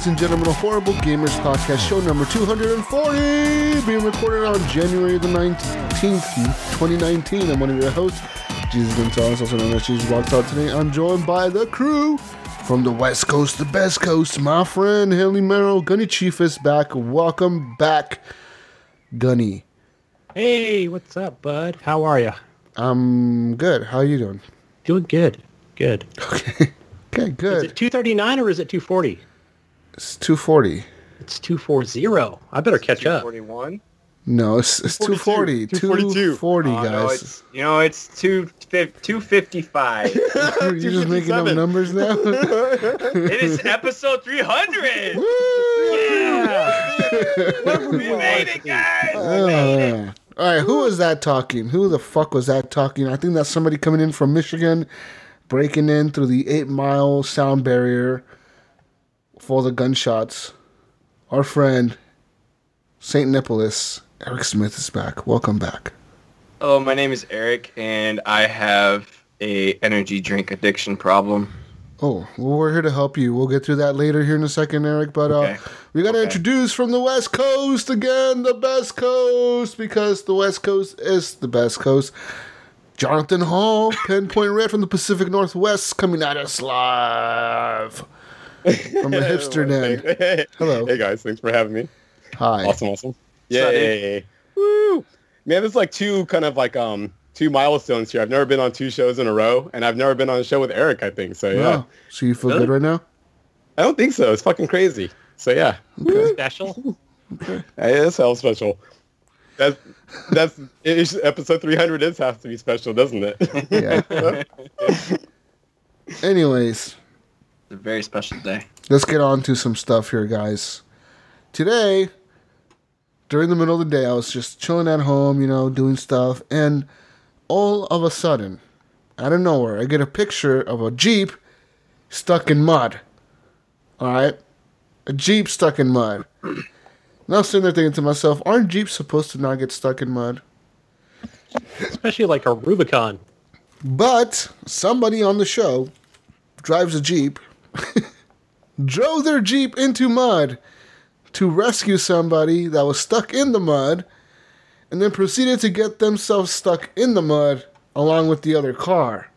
Ladies and gentlemen, a Horrible Gamers Podcast, show number 240, being recorded on January the 19th, 2019. I'm one of your hosts, Jesus Gonzalez, also known as Jesus Walks Out today. I'm joined by the crew from the West Coast, the best coast, my friend Haley Merrill, Gunny Chief is back. Welcome back, Gunny. Hey, what's up, bud? How are you? I'm good. How are you doing? Doing good. Good. Okay. Okay, good. Is it 239 or is it 240? It's 240. It's 240. I better catch up. 41. No, it's, it's 240. 242. 240, Oh, no, guys. it's, you know, it's two, 255. You're just making up numbers now? it is episode 300. Yeah. we made it, guys. Oh, uh, yeah. All right, who was that talking? Who the fuck was that talking? I think that's somebody coming in from Michigan, breaking in through the eight mile sound barrier for the gunshots. Our friend, St. Nicholas, Eric Smith is back. Welcome back. Hello, my name is Eric, and I have a energy drink addiction problem. Oh, well, we're here to help you. We'll get through that later here in a second, Eric. But uh, Okay. we got to Okay. introduce from the West Coast again, the best coast, because the West Coast is the best coast. Jonathan Hall, Pinpoint Red from the Pacific Northwest, coming at us live from the hipster den. Hey, Hello. Hey guys, thanks for having me. Hi. Awesome, awesome. What's up, dude? Yay. Woo. Man, there's like two kind of like um two milestones here. I've never been on two shows in a row, and I've never been on a show with Eric, I think. So yeah. Wow. So you feel good right now? I don't think so. It's fucking crazy. So yeah. Special. Hey, it's hell special. That's that's it's, episode 300 is has to be special, doesn't it? Yeah. Anyways, It's a very special day. let's get on to some stuff here, guys. Today, during the middle of the day, I was just chilling at home, you know, doing stuff, and all of a sudden, out of nowhere, I get a picture of a Jeep stuck in mud. Alright? A Jeep stuck in mud. And I was sitting there thinking to myself, aren't Jeeps supposed to not get stuck in mud? Especially like a Rubicon. But somebody on the show drives a Jeep, drove their Jeep into mud to rescue somebody that was stuck in the mud, and then proceeded to get themselves stuck in the mud along with the other car.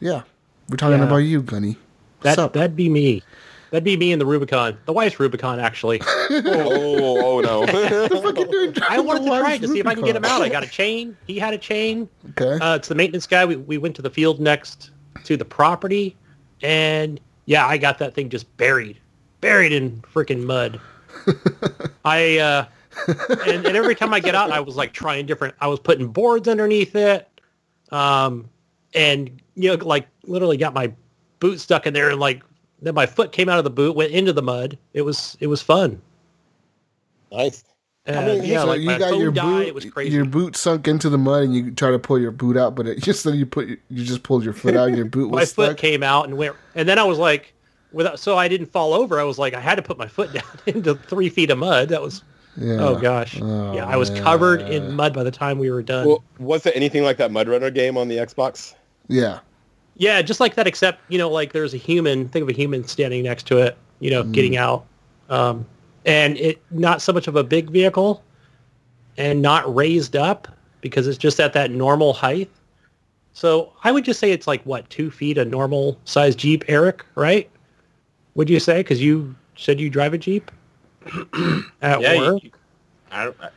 Yeah, we're talking Yeah. about you, Gunny. What's That, up? that'd be me. That'd be me in the Rubicon. The wife's Rubicon, actually. oh, oh no. I wanted to try to see if I can get him out. I got a chain. He had a chain. Okay. Uh, it's the maintenance guy. We, we went to the field next to the property, and yeah, I got that thing just buried, buried in freaking mud. I uh, and, and every time I get out, I was like trying different. I was putting boards underneath it, um, and you know, like literally got my boot stuck in there, and like then my foot came out of the boot, went into the mud. It was it was fun. nice. Uh, mean, yeah, so like you got phone your died. boot, It was crazy. your boot sunk into the mud, and you try to pull your boot out, but it just then you put you just pulled your foot out, and your boot my was foot came out and went and then i was like without so i didn't fall over i was like i had to put my foot down into three feet of mud that was Yeah. oh gosh Oh, yeah i was man. covered in mud by the time we were done Well, was it anything like that Mud Runner game on the Xbox? Yeah. yeah just like that except you know like there's a human think of a human standing next to it you know getting out um, and it not so much of a big vehicle and not raised up because it's just at that normal height so i would just say it's like what two feet a normal size jeep eric right would you say because you said you drive a jeep at Yeah, work you, I I,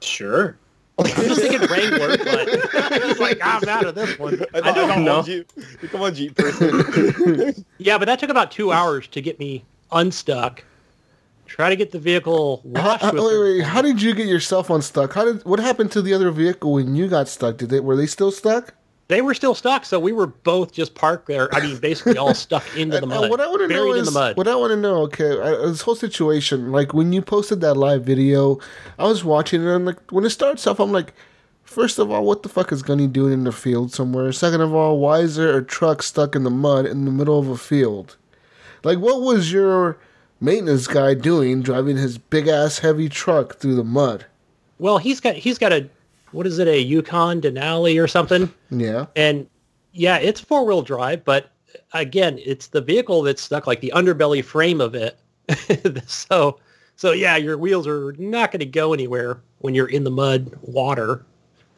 sure. i'm just thinking wrangler but it's like i'm out of this one I, I don't come know. Jeep. Come on, Jeep person. Yeah, but that took about two hours to get me unstuck, try to get the vehicle washed. how- with wait, wait, how did you get yourself unstuck? How did what happened to the other vehicle when you got stuck? Did they were they still stuck? They were still stuck, so we were both just parked there. I mean, basically all stuck into the Uh, mud, what I want to know in is the mud. what I want to know. Okay, I, this whole situation, like when you posted that live video, I was watching it and like when it starts off, I'm like, first of all, what the fuck is Gunny doing in the field somewhere? Second of all, why is there a truck stuck in the mud in the middle of a field? Like, what was your maintenance guy doing driving his big ass heavy truck through the mud? Well, he's got he's got a what is it, a Yukon Denali or something? Yeah, And yeah, it's four wheel drive, but again, it's the vehicle that's stuck, like the underbelly frame of it. so, so yeah, your wheels are not going to go anywhere when you're in the mud water.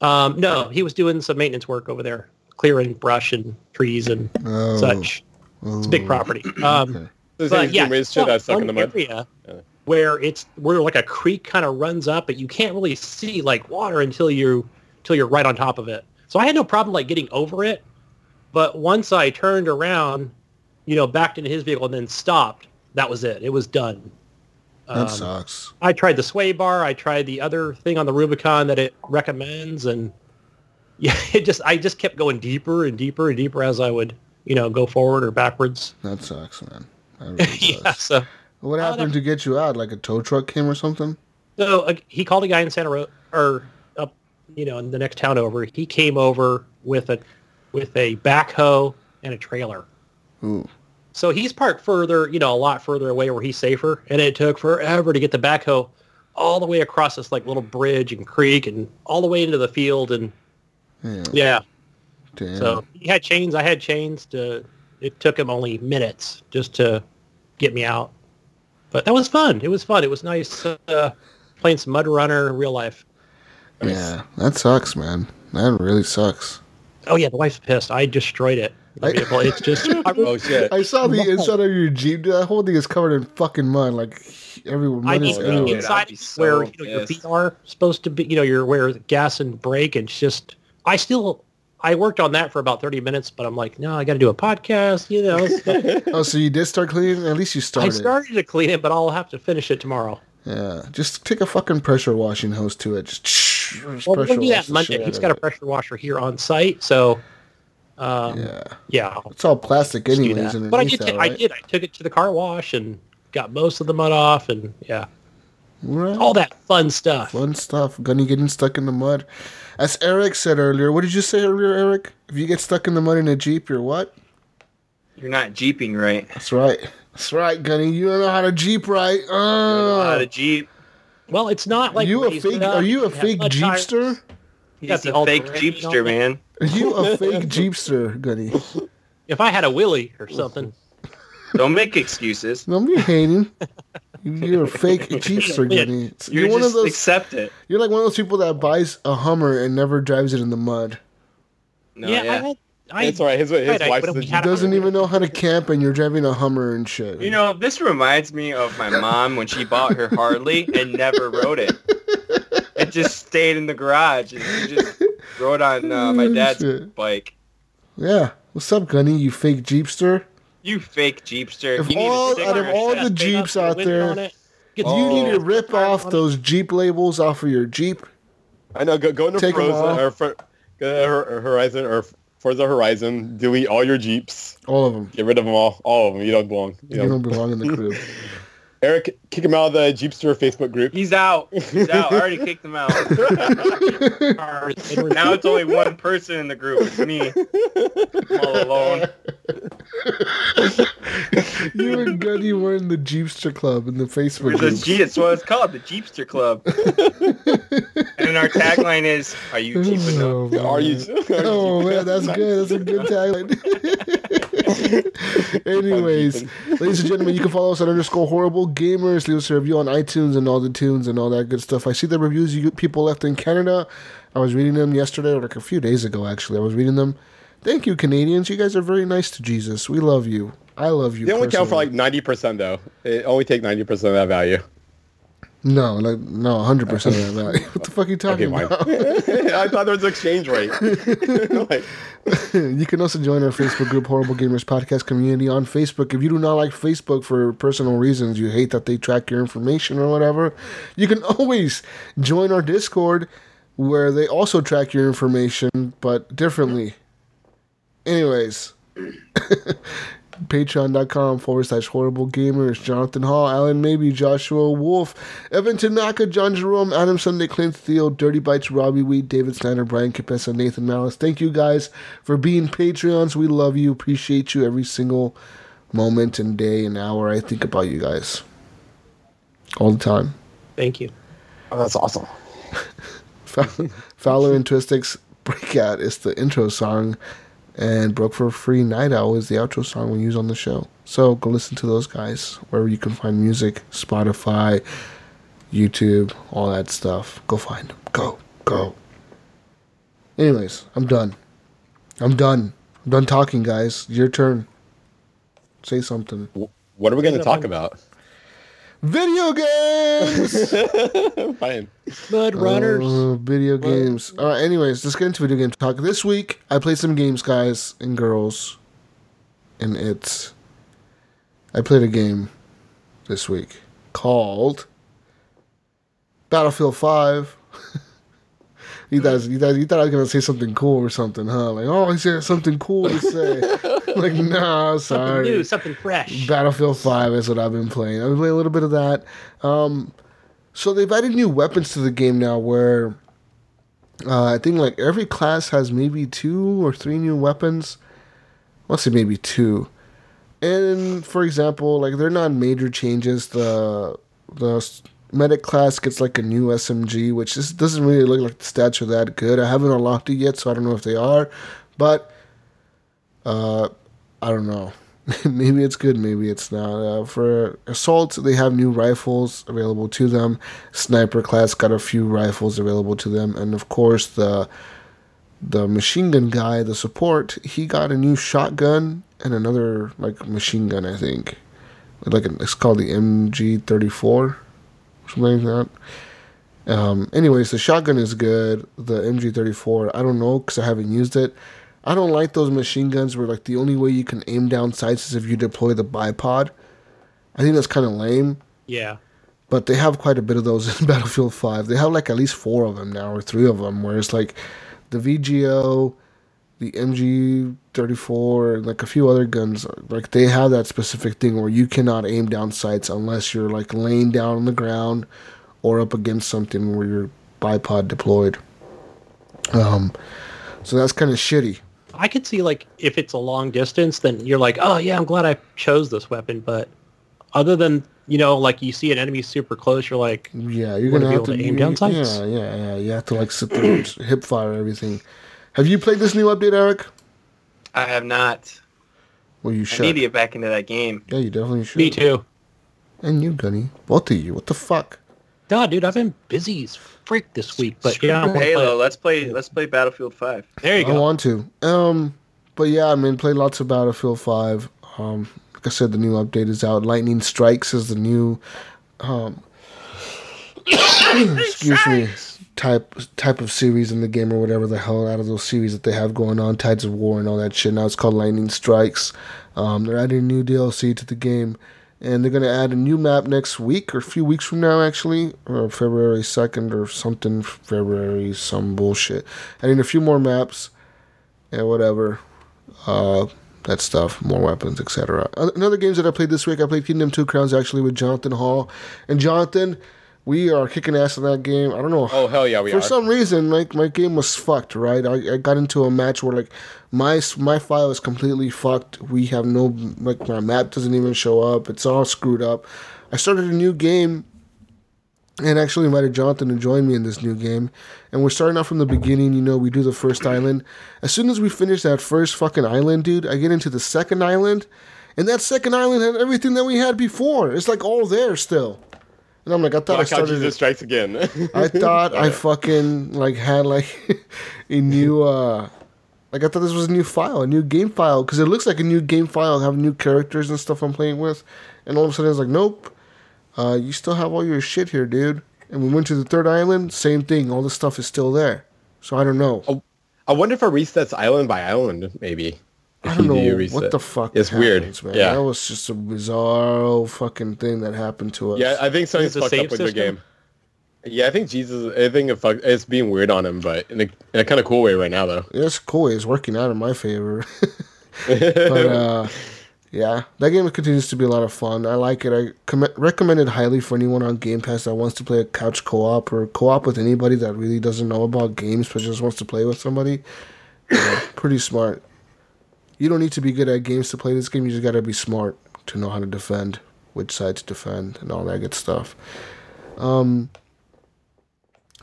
Um, no, he was doing some maintenance work over there, clearing brush and trees and Oh. such. It's a big property. Um, Okay. So but yeah, doing shit no, that's stuck one in the mud. area where it's where like a creek kind of runs up, but you can't really see like water until you until you're right on top of it. So I had no problem like getting over it, but once I turned around, you know, backed into his vehicle and then stopped, that was it. It was done. that Um, sucks. I tried the sway bar. I tried the other thing on the Rubicon that it recommends, and yeah, it just I just kept going deeper and deeper and deeper as I would, you know, go forward or backwards. That sucks, man. Really yeah. So What happened to get you out? Like a tow truck came or something? So uh, he called a guy in Santa Rosa, or up, you know, in the next town over. He came over with a with a backhoe and a trailer. Ooh. So he's parked further, you know, a lot further away where he's safer, and it took forever to get the backhoe all the way across this like little bridge and creek and all the way into the field and Yeah. yeah. Damn. So he had chains. I had chains. To it took him only minutes just to get me out. But that was fun. It was fun. It was nice uh, playing some Mud Runner in real life. yeah, that sucks, man. That really sucks. Oh yeah, the wife's pissed. I destroyed it. The I- It's just I, Oh shit. I saw the inside of your Jeep. Dude, that whole thing is covered in fucking mud. Like everywhere. I Mud mean, is Oh, everywhere. yeah. inside I'd so where you know, your feet are supposed to be. You know, your where gas and brake, and it's just. I still. I worked on that for about thirty minutes, but I'm like, no, I got to do a podcast. You know, Oh, so you did start cleaning? At least you started. I started. to clean it, but I'll have to finish it tomorrow. Yeah. Just take a fucking pressure washing hose to it. Just, just Well, we'll do that Monday. He's got a pressure washer here on site, so um, yeah, Yeah. It's all plastic anyways. But I did. that, right? I did. I took it to the car wash and got most of the mud off, and yeah, Right. all that fun stuff. Fun stuff. Gunny getting stuck in the mud. As Eric said earlier, what did you say earlier, Eric? If you get stuck in the mud in a Jeep, you're what? You're not jeeping right. That's right. That's right, Gunny. You don't know how to Jeep right. You don't know how Oh. to jeep. Well, it's not like you a fake? Are you a fake. Jeepster? You He's a fake all-terrain and all jeepster, man. Are you a fake Jeepster, Gunny? If I had a willy or something, Don't make excuses. Don't be hating. You're a fake Jeepster, Gunny. It's- You're, You're one of those. accept it. You're like one of those people that buys a Hummer and never drives it in the mud. No, yeah, yeah. I had. I, It's all right. His, his Right, I wife's would've the had He doesn't even know how to camp, and you're driving a Hummer and shit. You know, this reminds me of my mom when she bought her Harley and never rode it. It just stayed in the garage and she just rode on uh, my Oh, dad's shit. bike. Yeah. What's up, Gunny? You fake Jeepster? You fake Jeepster. If you all- to out of all the Jeeps out there- Gets You need to rip off those Jeep labels off of your Jeep. I know. Go go into Take 'em Forza off. or for, go to Hor- Horizon or Forza Horizon. Delete all your Jeeps. All of them. Get rid of them all. All of them. You don't belong. You You know. don't belong in the crew. Eric, kick him out of the Jeepster Facebook group. He's out. He's out. I already kicked him out. Now it's only one person in the group. It's me. I'm all alone. You and Gunny were in the Jeepster Club in the Facebook We're the group. G- that's what it's called, the Jeepster Club. and our tagline is, "Are you cheap enough?" Oh, man. Are you? Are Oh you- man, that's good. That's a good tagline. Anyways, ladies and gentlemen, you can follow us at underscore horrible gamers. Leave us a review on iTunes and all the tunes and all that good stuff. I see the reviews you people left in Canada. I was reading them yesterday, or like a few days ago, actually. I was reading them. Thank you, Canadians. You guys are very nice to Jesus. We love you. I love you. They only count for like ninety percent though. It only take ninety percent of that value. No, like no, hundred percent of that value. What the fuck are you talking fine. about? I thought there was an exchange rate. like, you can also join our Facebook group, Horrible Gamers Podcast Community, on Facebook. If you do not like Facebook for personal reasons, you hate that they track your information or whatever, you can always join our Discord, where they also track your information, but differently. Anyways, patreon.com forward slash horrible gamers. Jonathan Hall, Alan Maybe, Joshua Wolf, Evan Tanaka, John Jerome, Adam Sunday, Clint Thiel, Dirty Bites, Robbie Wheat, David Snyder, Brian Capessa, Nathan Malice. Thank you guys for being Patreons. We love you, appreciate you every single moment and day and hour. I think about you guys all the time. Thank you. oh, that's awesome. Fow- Fowler and Twistix Breakout is the intro song, and Broke for Free Night Owl is the outro song we use on the show. So go listen to those guys wherever you can find music Spotify, YouTube, all that stuff. Go find them. Go, go. Anyways, I'm done. I'm done. I'm done talking, guys. Your turn. Say something. What are we going to talk about? Video games! Fine. Mud runners. Uh, video games. All right. Anyways, let's get into video game talk. This week, I played some games, guys and girls, and it's. I played a game this week called Battlefield Five. you guys, you guys, you thought I was gonna say something cool or something, huh? Like, oh, he said something cool to say. like, nah, something sorry. new, something fresh. Battlefield 5 is what I've been playing. I've been playing a little bit of that. Um, so they've added new weapons to the game now where uh, I think like every class has maybe two or three new weapons. Let's say maybe two. And for example, like they're not major changes. The the medic class gets like a new SMG, which just doesn't really look like the stats are that good. I haven't unlocked it yet, so I don't know if they are. But uh, I don't know. maybe it's good, maybe it's not. Uh, for assault, they have new rifles available to them. Sniper class got a few rifles available to them, and of course the the machine gun guy, the support, he got a new shotgun and another like machine gun, I think. Like it's called the MG34, something like that. Um, anyways, the shotgun is good. The MG34, I don't know because I haven't used it. I don't like those machine guns where like the only way you can aim down sights is if you deploy the bipod. I think that's kind of lame. Yeah. But they have quite a bit of those in Battlefield 5. They have like at least four of them now, or three of them, where it's like the VGO, the MG34, and like a few other guns. Like they have that specific thing where you cannot aim down sights unless you're like laying down on the ground or up against something where you're bipod deployed. Um, so that's kind of shitty. I could see like if it's a long distance, then you're like, oh yeah, I'm glad I chose this weapon. But other than you know, like you see an enemy super close, you're like, Yeah, you're Wanna gonna be have able to, to aim you- down sights? Yeah, yeah, yeah. You have to like sit there and hip fire everything. Have you played this new update, Eric? I have not. Well, you I should. need to get back into that game. Yeah, you definitely should. me too. And you, Gunny. Both of you. What the fuck? God, dude, I've been busy as freak this week. But Screw yeah, I play Halo. Let's play. Let's play Battlefield Five. there you I go. want to. Um, but yeah, I mean, played lots of Battlefield Five. Um, like I said, the new update is out. Lightning Strikes is the new, um, excuse me, type type of series in the game or whatever the hell out of those series that they have going on, Tides of War and all that shit. Now it's called Lightning Strikes. Um, they're adding new DLC to the game, and they're gonna add a new map next week or a few weeks from now, actually, or February second or something. February some bullshit. Adding a few more maps and whatever. Uh, that stuff, more weapons, etc. Another games that I played this week, I played Kingdom Two Crowns actually with Jonathan Hall, and Jonathan, we are kicking ass in that game. I don't know. Oh hell yeah, we For are. For some reason, like my game was fucked. Right, I, I got into a match where like my my file is completely fucked. We have no like my map doesn't even show up. It's all screwed up. I started a new game and actually invited Jonathan to join me in this new game. And we're starting off from the beginning. You know, we do the first island. As soon as we finish that first fucking island, dude, I get into the second island, and that second island had everything that we had before. It's like all there still. And I'm like, I thought I Black started. Jesus strikes again. I thought I fucking like had like a new uh like I thought this was a new file, a new game file, because it looks like a new game file, have new characters and stuff I'm playing with, and all of a sudden it's like, nope, uh, you still have all your shit here, dude. And we went to the third island, same thing. All the stuff is still there. So I don't know. Oh, I wonder if it resets island by island, maybe. I don't you do know reset. what the fuck. It's weird. man. Yeah. that was just a bizarre fucking thing that happened to us. Yeah, I think something's Is it a fucked up save with the system? game. Yeah, I think Jesus. I think it fuck, it's being weird on him, but in a, in a kind of cool way right now, though. it's cool. It's working out in my favor. but uh, yeah, that game continues to be a lot of fun. I like it. I com- recommend it highly for anyone on Game Pass that wants to play a couch co-op or co-op with anybody that really doesn't know about games but just wants to play with somebody. Yeah, pretty smart. You don't need to be good at games to play this game. You just gotta be smart to know how to defend, which side to defend, and all that good stuff. Um,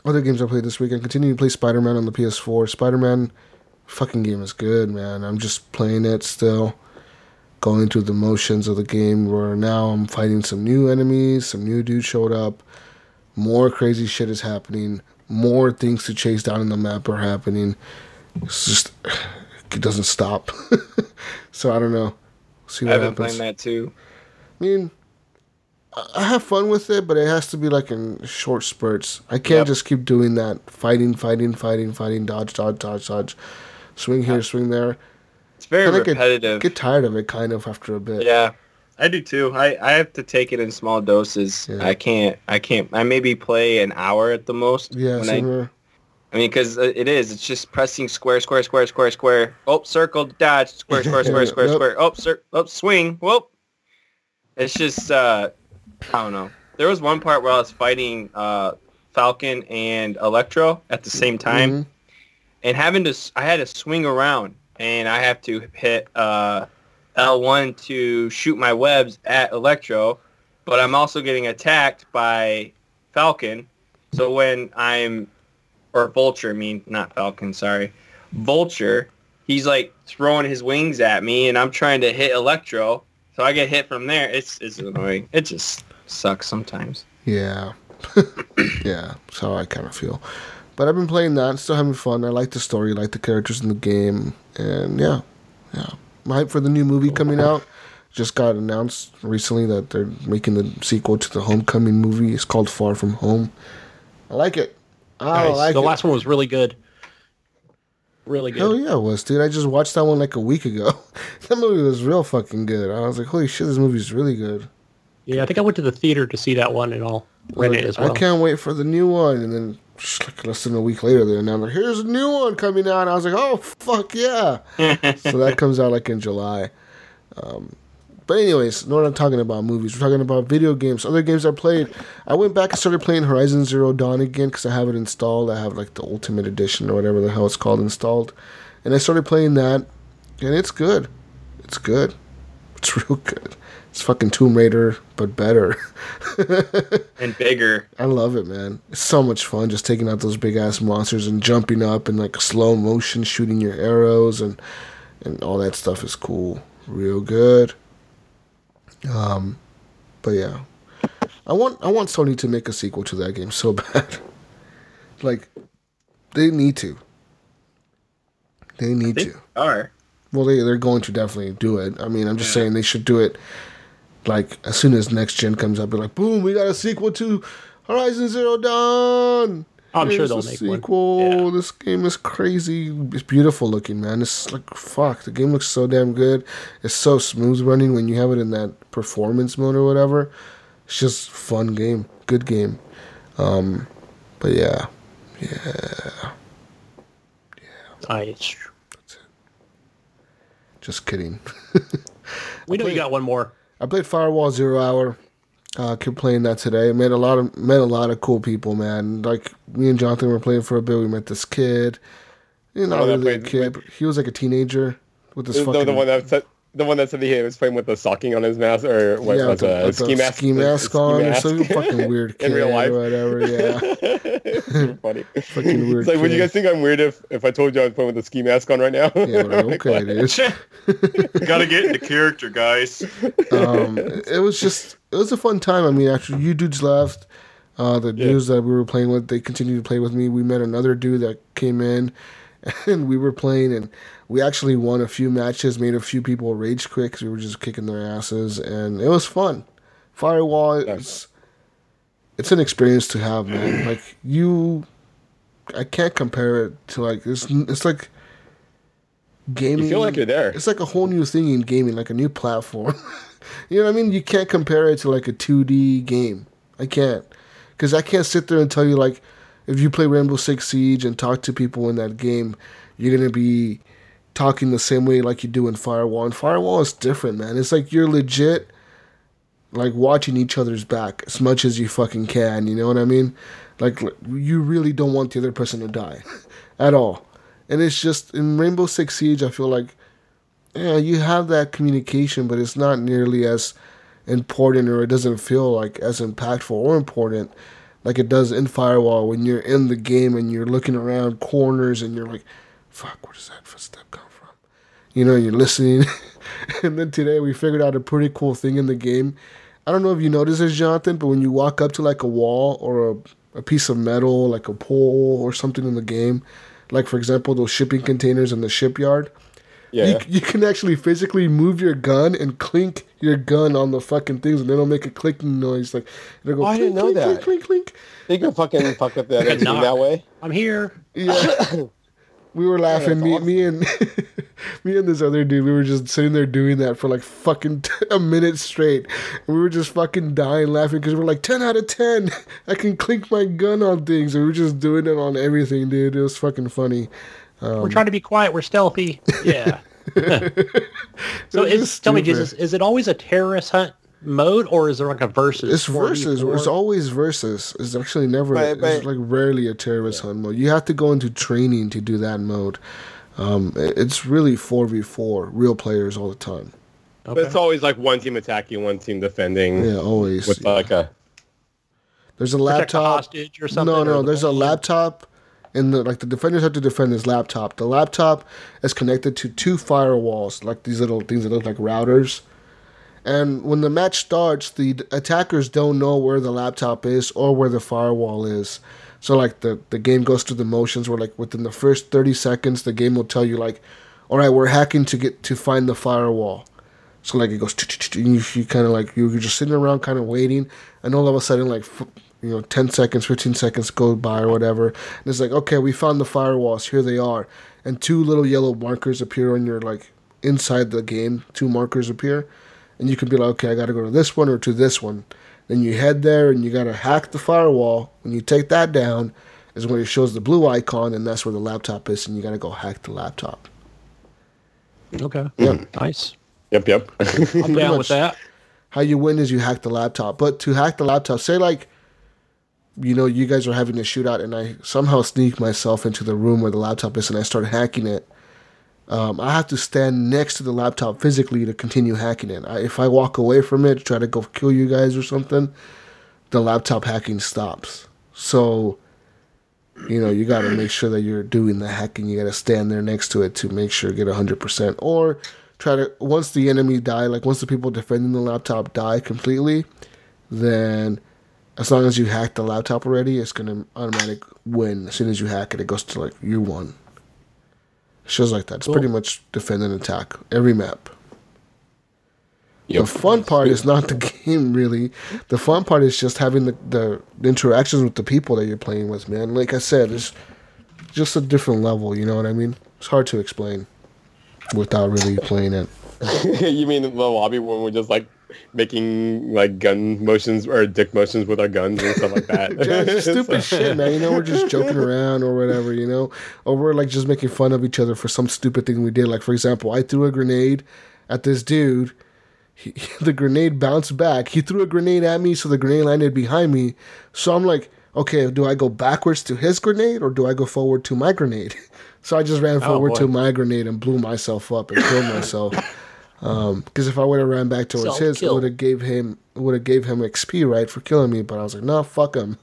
other games I played this week. I continue to play Spider Man on the PS4. Spider Man, fucking game is good, man. I'm just playing it still, going through the motions of the game. Where now I'm fighting some new enemies, some new dudes showed up, more crazy shit is happening, more things to chase down in the map are happening. It's just it doesn't stop. so I don't know. See what I've been happens. playing that too. I mean, I- have fun with it, but it has to be like in short spurts. I can't Yep. just keep doing that. Fighting, fighting, fighting, fighting, dodge, dodge, dodge, dodge. Swing here, swing there. It's very Kinda get- repetitive. Get tired of it kind of after a bit. Yeah, I do too. I, I have to take it in small doses. Yeah. I can't. I can't. I maybe play an hour at the most. Yeah, when I. I mean, because it is. It's just pressing square, square, square, square, square. Oh, circle, dodge, square, square, square, square, Yep. square. Oh, cir- oh, swing. Whoop. It's just. uh I don't know. There was one part where I was fighting uh Falcon and Electro at the same time, Mhm. and having to. I had to swing around, and I have to hit uh L1 to shoot my webs at Electro, but I'm also getting attacked by Falcon. So when I'm or Vulture, I mean not Falcon, sorry, Vulture, he's like throwing his wings at me, and I'm trying to hit Electro, so I get hit from there. It's it's annoying. It just sucks sometimes. Yeah. yeah, that's how I kind of feel. But I've been playing that, still having fun. I like the story, like the characters in the game, and yeah, yeah. I'm hyped for the new movie coming out. Just got announced recently that they're making the sequel to the Homecoming movie. It's called Far From Home. I like it. I Nice. like the it. last one was really good. Really good. Hell yeah, it was, dude. I just watched that one like a week ago. that movie was real fucking good. I was like, holy shit, this movie's really good. Yeah, I think I went to the theater to see that one and I'll rent Like, it as well. I can't wait for the new one. And then like less than a week later, they're now like, here's a new one coming out. I was like, oh fuck yeah! so that comes out like in July. Um, but anyways, we're not talking about movies. We're talking about video games. Other games I played. I went back and started playing Horizon Zero Dawn again because I have it installed. I have like the Ultimate Edition or whatever the hell it's called installed, and I started playing that, and it's good. It's good. It's real good. It's fucking Tomb Raider, but better. and bigger. I love it, man. It's so much fun just taking out those big ass monsters and jumping up and like slow motion shooting your arrows and and all that stuff is cool. Real good. Um but yeah. I want I want Sony to make a sequel to that game so bad. like they need to. They need They to. are. Well, they they're going to definitely do it. I mean, I'm just saying they should do it like as soon as next gen comes up. Be like, boom, we got a sequel to Horizon Zero Dawn. I'm sure they'll make one. Yeah. This game is crazy. It's beautiful looking, man. It's like fuck. The game looks so damn good. It's so smooth running when you have it in that performance mode or whatever. It's just fun game, good game. Um, but yeah, yeah, yeah. Nice. just kidding. We know you got one more. I played Firewall Zero Hour. Uh, playing that today. Met a lot of met a lot of cool people, man. Like me and Jonathan were playing for a bit. We met this kid. You know, Oh, that really played- kid. He was like a teenager with this The, fucking the one that the one that said he was playing with the socking on his mask or what yeah, was with the, a with the ski mask ski mask on or mask. some fucking weird kid in real life. or whatever. Yeah, Super funny. Fucking weird It's like, would you guys think I'm weird if, if I told you I was playing with a ski mask on right now? yeah, Like, okay, dude. Gotta get into character, guys. um, it was just it was a fun time. I mean, after you dudes left, uh, the dudes that we were playing with, they continued to play with me. We met another dude that came in, and we were playing, and we actually won a few matches, made a few people rage quit because we were just kicking their asses, and it was fun. Firewall is it's an experience to have, man. like you, I can't compare it to like it's it's like gaming. You feel like you're there. It's like a whole new thing in gaming, like a new platform. you know what I mean? You can't compare it to like a 2D game. I can't, because I can't sit there and tell you like, if you play Rainbow Six Siege and talk to people in that game, you're gonna be talking the same way like you do in Firewall. And Firewall is different, man. It's like you're legit like watching each other's back as much as you fucking can. You know what I mean? Like you really don't want the other person to die at all. And it's just in Rainbow Six Siege, I feel like yeah, you have that communication, but it's not nearly as important or it doesn't feel like as impactful or important like it does in Firewall when you're in the game and you're looking around corners and you're like, fuck, where does that footstep come from? You know, you're listening. and then today we figured out a pretty cool thing in the game. I don't know if you noticed this, Jonathan, but when you walk up to like a wall or a, a piece of metal, like a pole or something in the game, like for example, those shipping containers in the shipyard, Yeah. you, you can actually physically move your gun and clink your gun on the fucking things, and it'll make a clicking noise. Like it'll go. Oh, I didn't know clink, that. Clink, clink, clink. They can fucking fuck up that other Like a team knock. that way. I'm here. Yeah. we were laughing. that's me, me and me and this other dude. We were just sitting there doing that for like fucking t- a minute straight. And we were just fucking dying laughing because we're like ten out of ten. I can clink my gun on things, and we were just doing it on everything, dude. It was fucking funny. We're trying to be quiet. We're stealthy. Yeah. so It's is, tell me. Jesus, is it always a terrorist hunt mode or is there like a versus? It's versus. It's always versus. It's actually never. But- it's like rarely a terrorist hunt mode. You have to go into training to do that mode. Um, it's really four v four, real players all the time. But it's always like one team attacking, one team defending. Yeah, always. With like a There's a Protect the laptop. hostage or something. No, or no. the There's a plane? laptop, and the like. The defenders have to defend this laptop. The laptop is connected to two firewalls, like these little things that look like routers. And when the match starts, the attackers don't know where the laptop is or where the firewall is. So like the the game goes through the motions where like within the first thirty seconds, the game will tell you like, all right, we're hacking to get to find the firewall. So like it goes, and you, you kind of like you're just sitting around, kind of waiting, and all of a sudden like f- you know, ten seconds, fifteen seconds go by or whatever, and it's like okay, we found the firewalls, here they are, and two little yellow markers appear on your like inside the game. Two markers appear, and you can be like, okay, I got to go to this one or to this one. Then you head there and you got to hack the firewall. When you take that down, is when it shows the blue icon, and that's where the laptop is, and you got to go hack the laptop. Okay. Yeah. Hmm. Nice. yep, yep. I'm down with that. how you win is you hack the laptop. But to hack the laptop, say like, you know, you guys are having a shootout, and I somehow sneak myself into the room where the laptop is, and I start hacking it. Um, I have to stand next to the laptop physically to continue hacking it. I, if I walk away from it, try to go kill you guys or something, the laptop hacking stops. So, you know, you got to make sure that you're doing the hacking. You got to stand there next to it to make sure you get 100%. Or try to, once the enemy die, like once the people defending the laptop die completely, then as long as you hack the laptop already, it's going to automatic win. As soon as you hack it, it goes to like, you won. Shows like that. It's Cool. pretty much defend and attack every map. Yep. The fun part is not the game, really. The fun part is just having the, the, the interactions with the people that you're playing with, man. Like I said, it's just a different level, you know what I mean? It's hard to explain without really playing it. you mean the lobby when we're just like making like gun motions or dick motions with our guns and stuff like that? It's stupid So- shit, man. You know, we're just joking around or whatever, you know? Or we're like just making fun of each other for some stupid thing we did. Like, for example, I threw a grenade at this dude. He, the grenade bounced back. He threw a grenade at me, so the grenade landed behind me. So I'm like, okay, do I go backwards to his grenade or do I go forward to my grenade? So I just ran oh, forward boy. to my grenade and blew myself up and killed myself. Because if I would have ran back towards his, it would have gave him would have gave him XP right for killing me. But I was like, no, fuck him.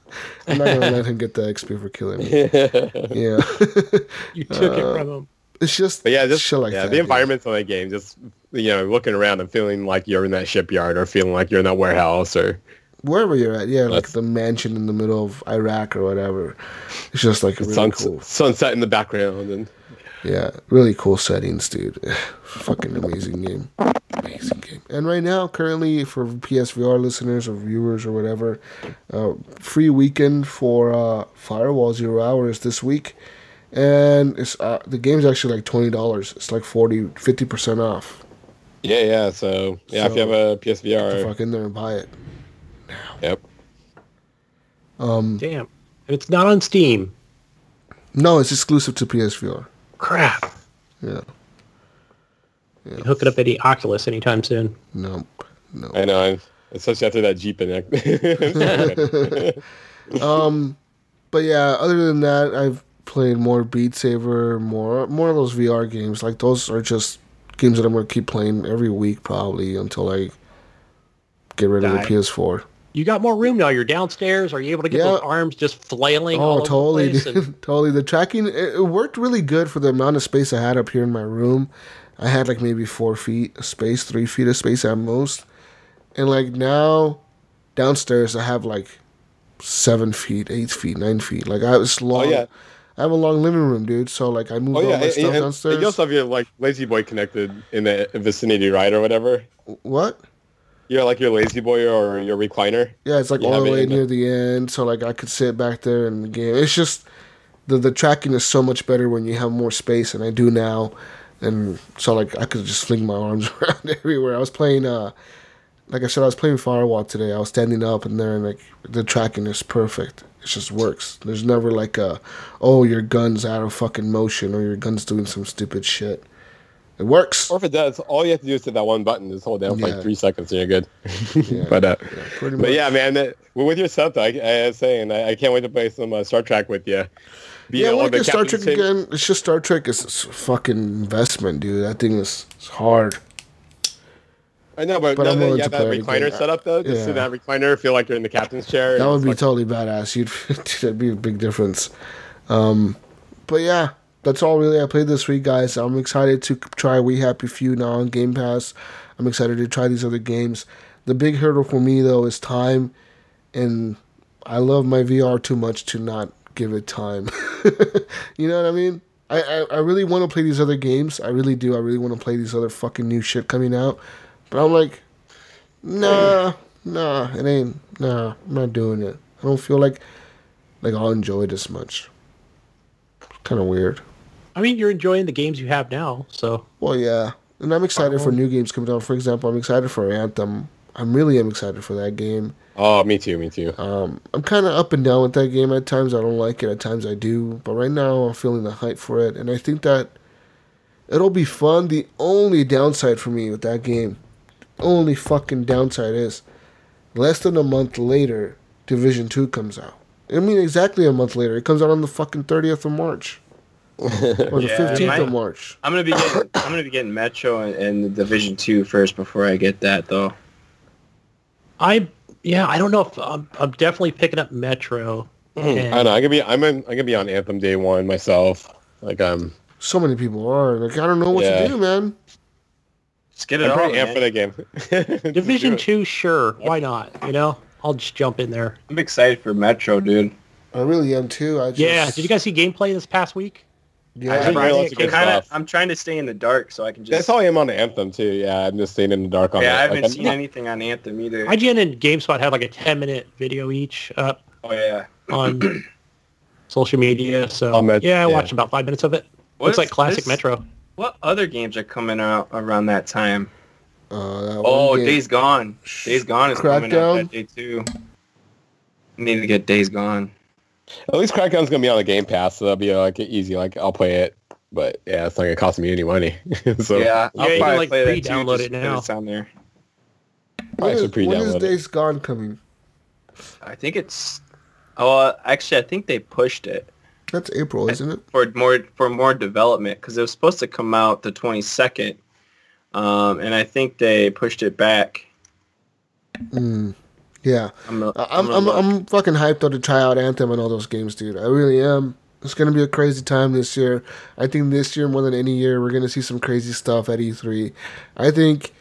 I'm not gonna let him get the XP for killing me. yeah, You took Uh, it from him. it's just But yeah, just shit like yeah, that. the dude. environments on that game, just you know, looking around and feeling like you're in that shipyard or feeling like you're in that warehouse or wherever you're at, yeah, like the mansion in the middle of Iraq or whatever. It's just like really sun, cool. sunset in the background and Yeah, really cool settings, dude. Fucking amazing game. Amazing game. And right now, currently, for PSVR listeners or viewers or whatever, uh, free weekend for uh, Firewall Zero Hours this week. And it's uh, the game's actually like $20. It's like 40 50% off. Yeah, yeah. So yeah, if you have a PSVR, Fuck in there and buy it. yep. Um, Damn. And it's not on Steam. no, it's exclusive to PSVR. Crap. Yeah. Can hook it up at the Oculus anytime soon. No. No. I know. and Especially after that Jeep and Um, but yeah, other than that, I've played more Beat Saber, more more of those VR games. Like those are just games that I'm gonna keep playing every week probably until I get rid of the PS4. You got more room now. You're downstairs. Are you able to get Yeah. those arms just flailing? Oh, all Oh, over totally, The place dude. and- totally. The tracking it, it worked really good for the amount of space I had up here in my room. I had like maybe four feet of space, three feet of space at most, and like now downstairs I have like seven feet, eight feet, nine feet. Like I was oh, long. yeah. I have a long living room, dude. So like I moved oh all yeah, my and, stuff and- and downstairs. you also have your like lazy boy connected in the vicinity, right, or whatever. what? You're like your lazy boy or your recliner. Yeah, it's like You all the way near the end, so like I could sit back there and the game. It's just the the tracking is so much better when you have more space, and I do now. And so like I could just fling my arms around everywhere. I was playing, uh, like I said, I was playing Firewall today. I was standing up, and there, and like the tracking is perfect. It just works. There's never like a, oh your gun's out of fucking motion or your gun's doing some stupid shit. It works. Or if it does, all you have to do is hit that one button, just hold down for Yeah. like three seconds, and you're good. Yeah, but uh, yeah, but yeah, man, that, with your stuff, I, I was saying, I, I can't wait to play some uh, Star Trek with you. Be Yeah, I on want the to Star Trek again. It's just Star Trek is fucking investment, dude. That thing is it's hard. I know, but, But now that you have that recliner again. set up, though, just Yeah. in that recliner, feel like you're in the captain's chair. That would be like- totally badass. You'd that'd be a big difference. Um, but yeah, that's all really I played this week, guys. I'm excited to try We Happy Few now on Game Pass. I'm excited to try these other games. The big hurdle for me though is time, and I love my VR too much to not give it time. you know what I mean? I, I, I really want to play these other games. I really do. I really want to play these other fucking new shit coming out. But I'm like, nah, nah, it ain't. Nah, I'm not doing it. I don't feel like like I'll enjoy this much. Kind of weird. I mean, you're enjoying the games you have now, so Well, yeah, and I'm excited for new games coming out. For example, I'm excited for Anthem. I'm really am excited for that game. Oh, me too, me too. Um, I'm kind of up and down with that game. At times I don't like it. At times I do. But right now I'm feeling the hype for it, and I think that it'll be fun. The only downside for me with that game, only fucking downside is, less than a month later, Division Two comes out. I mean, exactly a month later. It comes out on the fucking 30th of March, or the Yeah, 15th of March. I'm gonna be getting I'm gonna be getting Metro and, and the Division Two first before I get that though. I yeah, I don't know if I'm, I'm definitely picking up Metro. I know I could gonna be. I'm. In, I'm gonna be on Anthem day one myself. Like um, So many people are. Like I don't know what Yeah. to do, man. Just get it I'm all, pretty amped for that game. Division two, sure, why not? You know, I'll just jump in there. I'm excited for Metro, dude. I really am too. I just, Yeah, did you guys see gameplay this past week? Yeah, I didn't tried- realize I'm kinda, off. I'm trying to stay in the dark so I can just. That's how I am on Anthem too. Yeah, I'm just staying in the dark on yeah, I haven't Like, I'm seen not- anything on Anthem either. IGN and GameSpot had like a 10 minute video each up oh yeah. on social media. So Met- yeah, I yeah. watched about five minutes of it. What Looks like classic this- Metro. What other games are coming out around that time? Uh, that Oh, one game. Days Gone. Days Gone is coming out that day too. Need to get Days Gone. At least Crackdown's gonna be on the Game Pass, so that'll be uh, like easy. Like I'll play it, but yeah, it's not gonna cost me any money. so yeah, Yeah, I'll you can, probably like, play that too. pre-download just it now. It's on there. When I is, should when is. Days Gone coming? I think it's. Oh, uh, actually, I think they pushed it That's April, isn't it? for more for more development because it was supposed to come out the 22nd, um, and I think they pushed it back. Mm. Yeah, I'm, a- I- I'm gonna I'm. I'm fucking hyped though to try out Anthem and all those games, dude. I really am. It's gonna be a crazy time this year. I think this year more than any year, we're gonna see some crazy stuff at E3. I think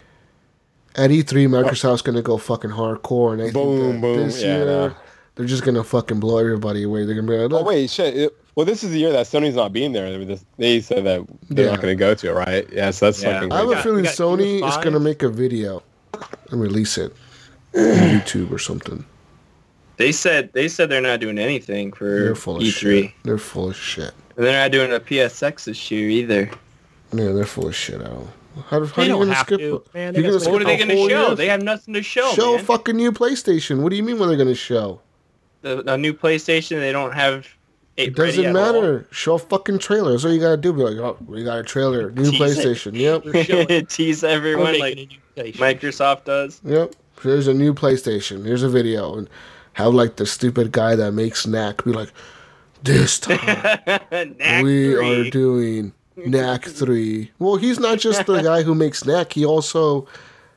at E3, Microsoft's gonna go fucking hardcore, and I Boom, think that boom. this Yeah, year know. they're just gonna fucking blow everybody away. They're gonna be like, Oh look, wait, shit! It, Well, this is the year that Sony's not being there. They- They said that they're Yeah. not going to go to it, right? Yeah, so that's Yeah. fucking I have a feeling Sony is going to make a video and release it on YouTube or something. They said they said they're not doing anything for They're full of E3. shit. They're full of shit. And they're not doing a PSX this year either. Yeah, they're full of shit, Al. How, how They are you don't going to have skip? to, man. They You're gonna What are they going to show? year? They have nothing to show. show a fucking new PlayStation. What do you mean what they're going to show? the, a new PlayStation. They don't have. It doesn't matter. Show a fucking trailer. That's all you gotta do. Be like, oh, we got a trailer. New Tease it. PlayStation. Yep. We're showing- Tease everyone like a new station. Microsoft does. Yep. Here's a new PlayStation. Here's a video. And have like the stupid guy that makes Knack be like, this time Knack we three. are doing Knack 3. Well, he's not just the guy who makes Knack. He also,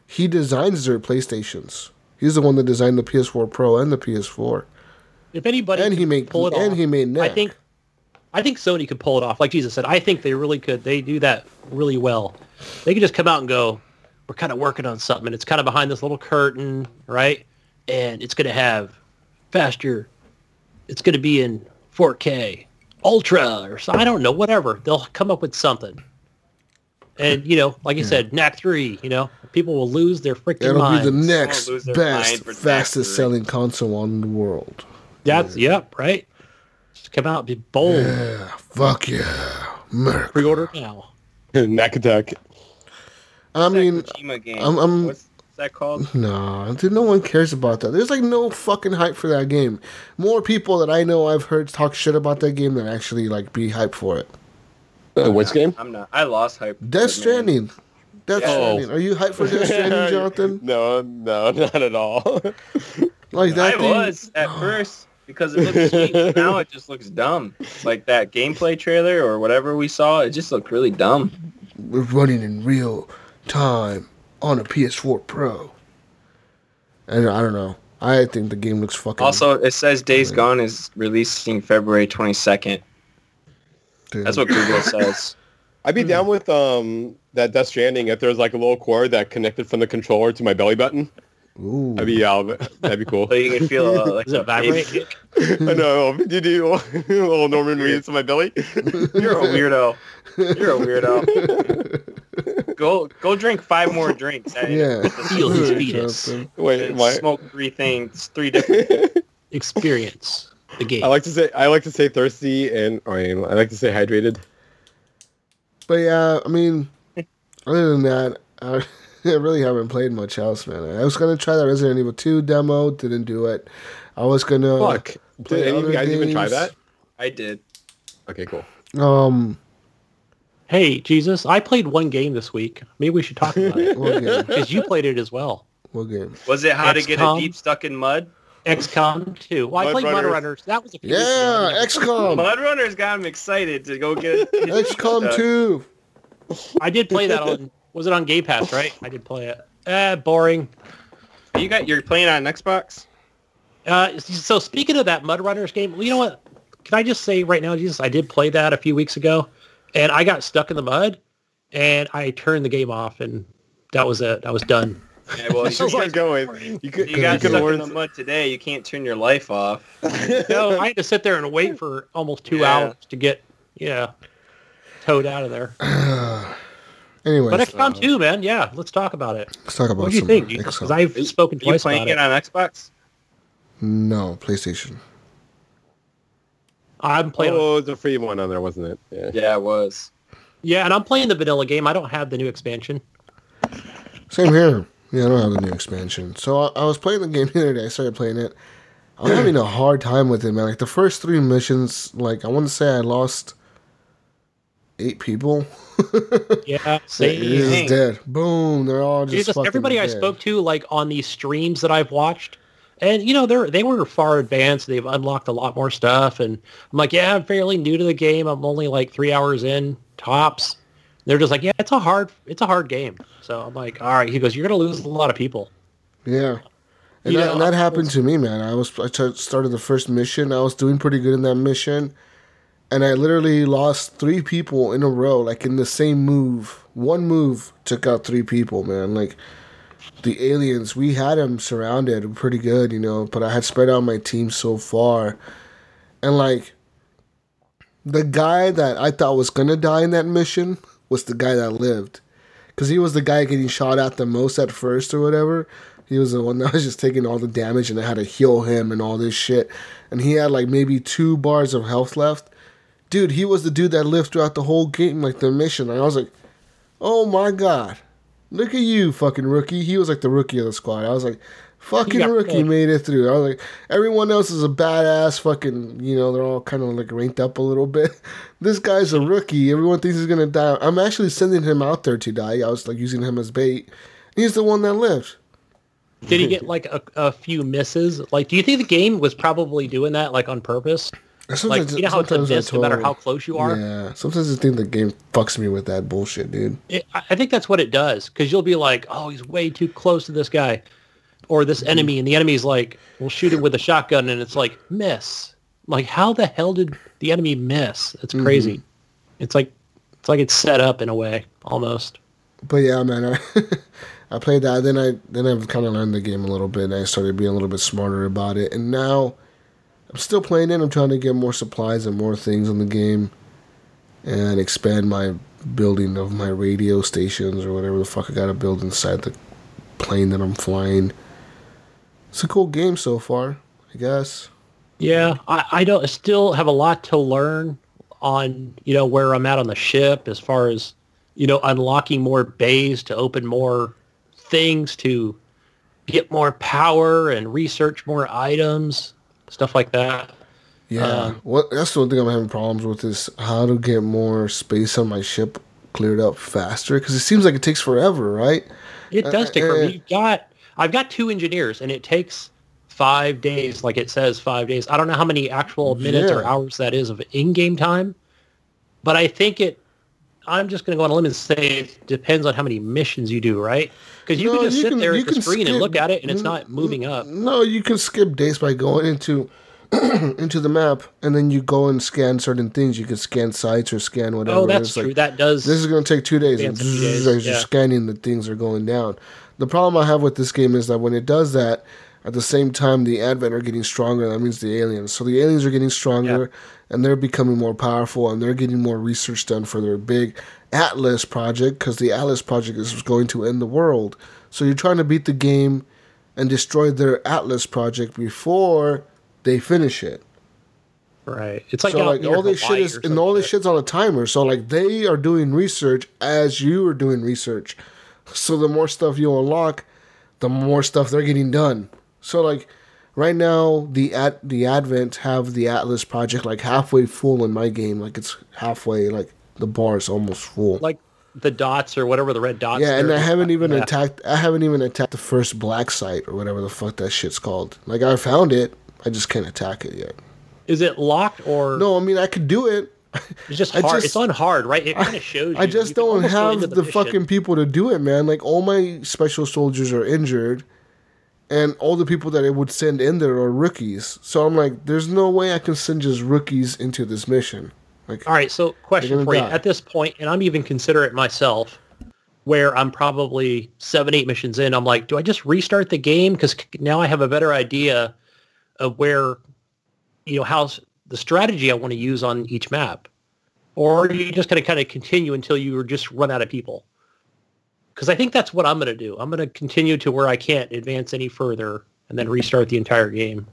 he designs their PlayStations. He's the one that designed the PS4 Pro and the PS4. If anybody And he can made pull it and off, he made I think I think Sony could pull it off. Like Jesus said, I think they really could. They do that really well. They could just come out and go, "We're kind of working on something," and it's kind of behind this little curtain, right? And it's going to have faster. It's going to be in 4K, Ultra, or so, I don't know, whatever. They'll come up with something. And you know, like you hmm. said, Knack three. You know, people will lose their freaking It'll minds. be the next best, mind for Knack fastest 3. selling console on the world. That's yep, right. Just come out, and be bold. Yeah, fuck yeah. Merc. Pre-order now. Knack attack. I mean, game. I'm- I'm- What's that called? No, dude, no one cares about that. There's like no fucking hype for that game. More people that I know I've heard talk shit about that game than actually like be hyped for it. Uh, which game? I'm not. I lost hype. for it, Death man. Stranding. Death Oh. Stranding. Are you hyped for Death Stranding, Jonathan? No, no, not at all. Like that I thing? was at first because it looked sweet. now it just looks dumb. Like that gameplay trailer or whatever we saw, it just looked really dumb. We're running in real time on a PS4 Pro. And I don't know. I think the game looks fucking. Also, it says Days Gone is releasing February 22nd. dude. That's what Google says. I'd be down with um that Death Stranding if there's like a little cord that connected from the controller to my belly button. Ooh. I'd be out. of it. That'd be cool. So you can feel uh, like Does a vibrate? baby. I know. You do a little Norman Reedus to my belly. You're a weirdo. You're a weirdo. Go go drink five more drinks. and Yeah. Feel his fetus. Wait, and my. Smoke three things, three different. Experience the game. I like to say I like to say thirsty and I mean I like to say hydrated. But yeah, I mean, other than that, I, I really haven't played much else, man. I was gonna try that Resident Evil 2 demo, didn't do it. I was gonna Fuck. Did any of you guys even try that? I did. Okay, cool. Um, hey, Jesus, I played one game this week. Maybe we should talk about it because you played it as well. What game? Was it how to get a deep stuck in mud? XCOM 2. Well, I Mud played Mud Runners. Runners. That was a few weeks ago. Yeah, XCOM, Mud Runners got him excited to go get his deep XCOM stuck. 2. I did play that on. Was it on Game Pass? Right? I did play it. Eh, boring. You got you're playing on Xbox? Uh, so speaking of that Mud Runners game, you know what? Can I just say right now, Jesus, I did play that a few weeks ago, and I got stuck in the mud, and I turned the game off, and that was it. I was done. Yeah, well, You you, should keep going. You could you got could stuck learn in the mud today. You can't turn your life off. No, I had to sit there and wait for almost two Yeah. hours to get yeah towed out of there. anyway, But XCOM uh, 2, man, yeah, let's talk about it. let's talk about it. What do you think? Because I've spoken Are you twice playing about it it. on Xbox? No, PlayStation. I'm playing. Oh, it was a free one on there, wasn't it? Yeah. Yeah, it was. Yeah, and I'm playing the vanilla game. I don't have the new expansion. Same here. Yeah, I don't have the new expansion. So I, I was playing the game the other day. I started playing it. I'm having a hard time with it, man. Like the first three missions, like I want to say I lost eight people. Yeah, It same. is Dang. dead. Boom. They're all just Jesus, fucking everybody I spoke to, like on these streams that I've watched, and you know they're they were far advanced. They've unlocked a lot more stuff, and I'm like, yeah, I'm fairly new to the game. I'm only like three hours in tops. They're just like, yeah, it's a hard it's a hard game. So I'm like, all right. He goes, you're gonna lose a lot of people. Yeah. And, that, know, and that happened to me, man. I was I t- started the first mission. I was doing pretty good in that mission, and I literally lost three people in a row, like in the same move. One move took out three people, man. Like the aliens, we had them surrounded pretty good, you know. But I had spread out my team so far, and like the guy that I thought was gonna die in that mission was the guy that lived, because he was the guy getting shot at the most at first or whatever. He was the one that was just taking all the damage, and I had to heal him and all this shit. And he had like maybe two bars of health left. Dude, he was the dude that lived throughout the whole game, like the mission. And I was like, oh my god, look at you, fucking rookie. He was like the rookie of the squad. I was like, fucking rookie made it through. I was like, everyone else is a badass. Fucking, you know, they're all kind of like ranked up a little bit. This guy's a rookie. Everyone thinks he's gonna die. I'm actually sending him out there to die. I was like using him as bait. He's the one that lived. Did he get like a, a few misses? Like, do you think the game was probably doing that like on purpose? Like, you know how it's a sometimes miss no matter how close you are. Yeah, sometimes I think the game fucks me with that bullshit, dude. It, I think that's what it does because you'll be like, oh, he's way too close to this guy or this Mm-hmm. enemy, and the enemy's like, we'll shoot him with a shotgun, and it's like miss. Like, how the hell did the enemy miss? It's Mm-hmm. crazy. It's like it's like it's set up in a way almost. But yeah, man, I I played that. Then I then I've kind of learned the game a little bit, and I started being a little bit smarter about it. And now I'm still playing it. I'm trying to get more supplies and more things in the game, and expand my building of my radio stations or whatever the fuck I got to build inside the plane that I'm flying. It's a cool game so far, I guess. Yeah, I, I don't still have a lot to learn on you know where I'm at on the ship as far as you know unlocking more bays to open more things to get more power and research more items, stuff like that. Yeah, Um, what that's the one thing I'm having problems with is how to get more space on my ship cleared up faster because it seems like it takes forever, right? It does take uh, forever. You got I've got two engineers and it takes five days, like it says five days. I don't know how many actual minutes or hours that is of in-game time, but I think it. I'm just going to go on a limb and say it depends on how many missions you do, right? Because you No, can just you sit can- there at the screen and look at it, and it's not moving up. No, you can skip days by going into into the map and then you go and scan certain things. You can scan sites or scan whatever. Oh, that's It's like, true. that does. This is going to take two days. And some days, as you're scanning, the things are going down. The problem I have with this game is that when it does that, at the same time, the Advent are getting stronger. That means the aliens. So the aliens are getting stronger, and they're becoming more powerful, and they're getting more research done for their big Atlas project because the Atlas project is going to end the world. So you're trying to beat the game and destroy their Atlas project before they finish it right. It's like, so like all this shit is and all this shit's on a timer. So like they are doing research as you are doing research. So the more stuff you unlock, the more stuff they're getting done. So like right now the at the Advent have the Atlas project like halfway full in my game. Like it's halfway like the bar is almost full. like the dots or whatever the red dots. yeah, and. I haven't even Yeah. attacked. I haven't even attacked the first black site or whatever the fuck that shit's called. Like I found it, I just can't attack it yet. Is it locked or No, I mean I could do it. It's just hard. just- it's on hard, right? It kind of shows. I you- just you don't almost go into have the, mission. fucking people to do it, man. Like all my special soldiers are injured, and all the people that I would send in there are rookies. So I'm like, there's no way I can send just rookies into this mission. Like, All right, so question for you. At this point, and I'm even considerate myself, where I'm probably seven, eight missions in, I'm like, do I just restart the game? Because now I have a better idea of where, you know, how the strategy I want to use on each map. Or are you just going to kind of continue until you just run out of people? Because I think that's what I'm going to do. I'm going to continue to where I can't advance any further and then restart the entire game.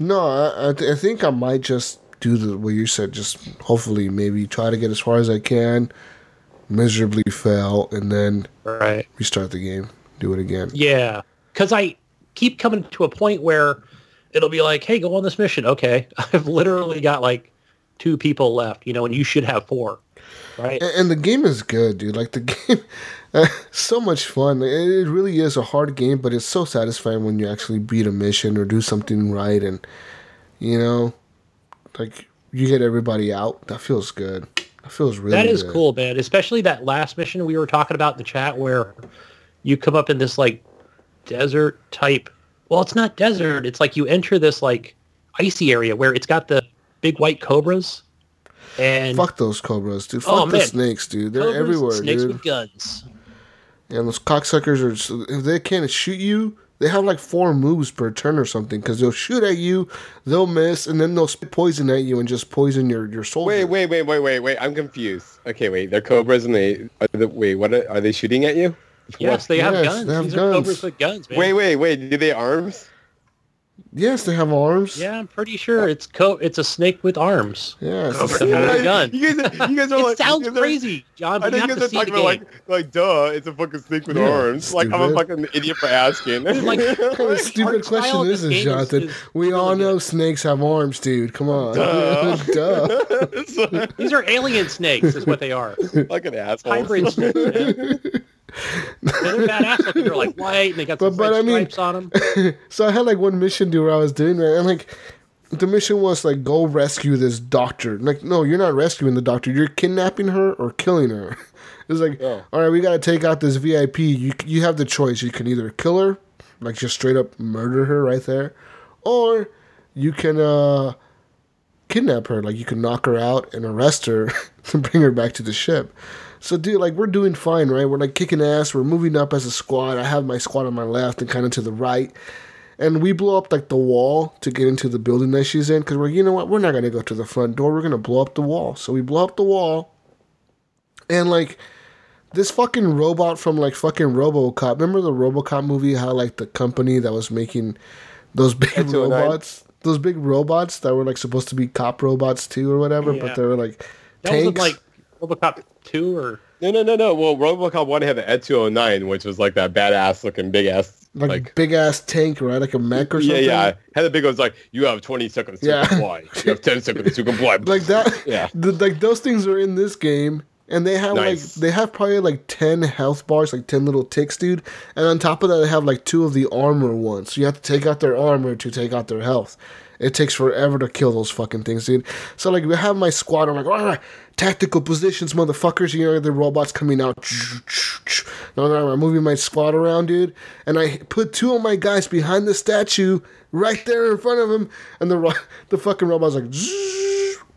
no, I, I, th- I think I might just do the what you said. Just hopefully, maybe try to get as far as I can, miserably fail, and then Right. restart the game, do it again. Yeah, because I keep coming to a point where it'll be like, "Hey, go on this mission." Okay, I've literally got like two people left, you know, and you should have four, right? And, and the game is good, dude. Like the game, so much fun. It, really is a hard game, but it's so satisfying when you actually beat a mission or do something right, and you know, like you get everybody out. That feels good. That feels really. that is good. cool, man. Especially that last mission we were talking about in the chat where you come up in this like desert type. Well, it's not desert. It's like you enter this like icy area where it's got the big white cobras. And Fuck those cobras, dude. Oh, Fuck Oh, the snakes, dude. They're cobras everywhere, snakes dude. with guns. And those cocksuckers are. If they can't shoot you, they have like four moves per turn or something because they'll shoot at you, they'll miss, and then they'll spit poison at you and just poison your your soldier. Wait, wait, wait, wait, wait, wait. I'm confused. Okay, wait. They're cobras and they. Are they wait, what are, are they shooting at you? Yes, they have Yes, guns. they have These guns. are cobras with guns, man. Wait, wait, wait. Do they arms? Yes, they have arms. Yeah, I'm pretty sure it's co- It's a snake with arms. Yes. Cobra with a gun. You guys, you guys are It like, sounds you guys are- crazy, John. I But you think have you guys to are see talking about like, like, duh, it's a fucking snake with Yeah, arms. Like, I'm a fucking idiot for asking. Dude, like, What kind of stupid art question of is this this, Jonathan? is we really all know good. snakes have arms, dude. Come on. Duh. Duh. These are alien snakes, is what they are. like an asshole. Hybrid snakes, man. They're badass looking. They're like white, and they got some But- but red I mean- stripes on them. so I had like one mission dude where I was doing that, and like the mission was like go rescue this doctor. Like, no, you're not rescuing the doctor. You're kidnapping her or killing her. It's like, Oh. all right, we got to take out this VIP. You you have the choice. You can either kill her, like just straight up murder her right there, or you can uh kidnap her. Like you can knock her out and arrest her and bring her back to the ship. So, dude, like we're doing fine, right? We're like kicking ass. We're moving up as a squad. I have my squad on my left and kind of to the right, and we blow up like the wall to get into the building that she's in. Because we're, you know what? We're not gonna go to the front door. We're gonna blow up the wall. So we blow up the wall, and like this fucking robot from like fucking RoboCop. Remember the RoboCop movie? How like the company that was making those big oh robots, those big robots that were like supposed to be cop robots too or whatever, Yeah. but they were like That wasn't tanks. like RoboCop two or No, no, no, no. Well, RoboCop 1 had the Ed 209, which was like that badass looking big ass. like, Like, big ass tank, right? Like a mech or yeah, something. yeah. Had the big ones like, you have 20 seconds to Yeah. comply. You have 10 seconds to comply. Like that. Yeah. The, like those things are in this game, and they have Nice. like they have probably like ten health bars, like ten little ticks, dude. And on top of that, they have like two of the armor ones. So you have to take out their armor to take out their health. It takes forever to kill those fucking things, dude. So like we have my squad. I'm like, all right, tactical positions, motherfuckers. You know the robots coming out. No, no, I'm moving my squad around, dude. And I put two of my guys behind the statue, right there in front of him. And the ro- the fucking robot's like.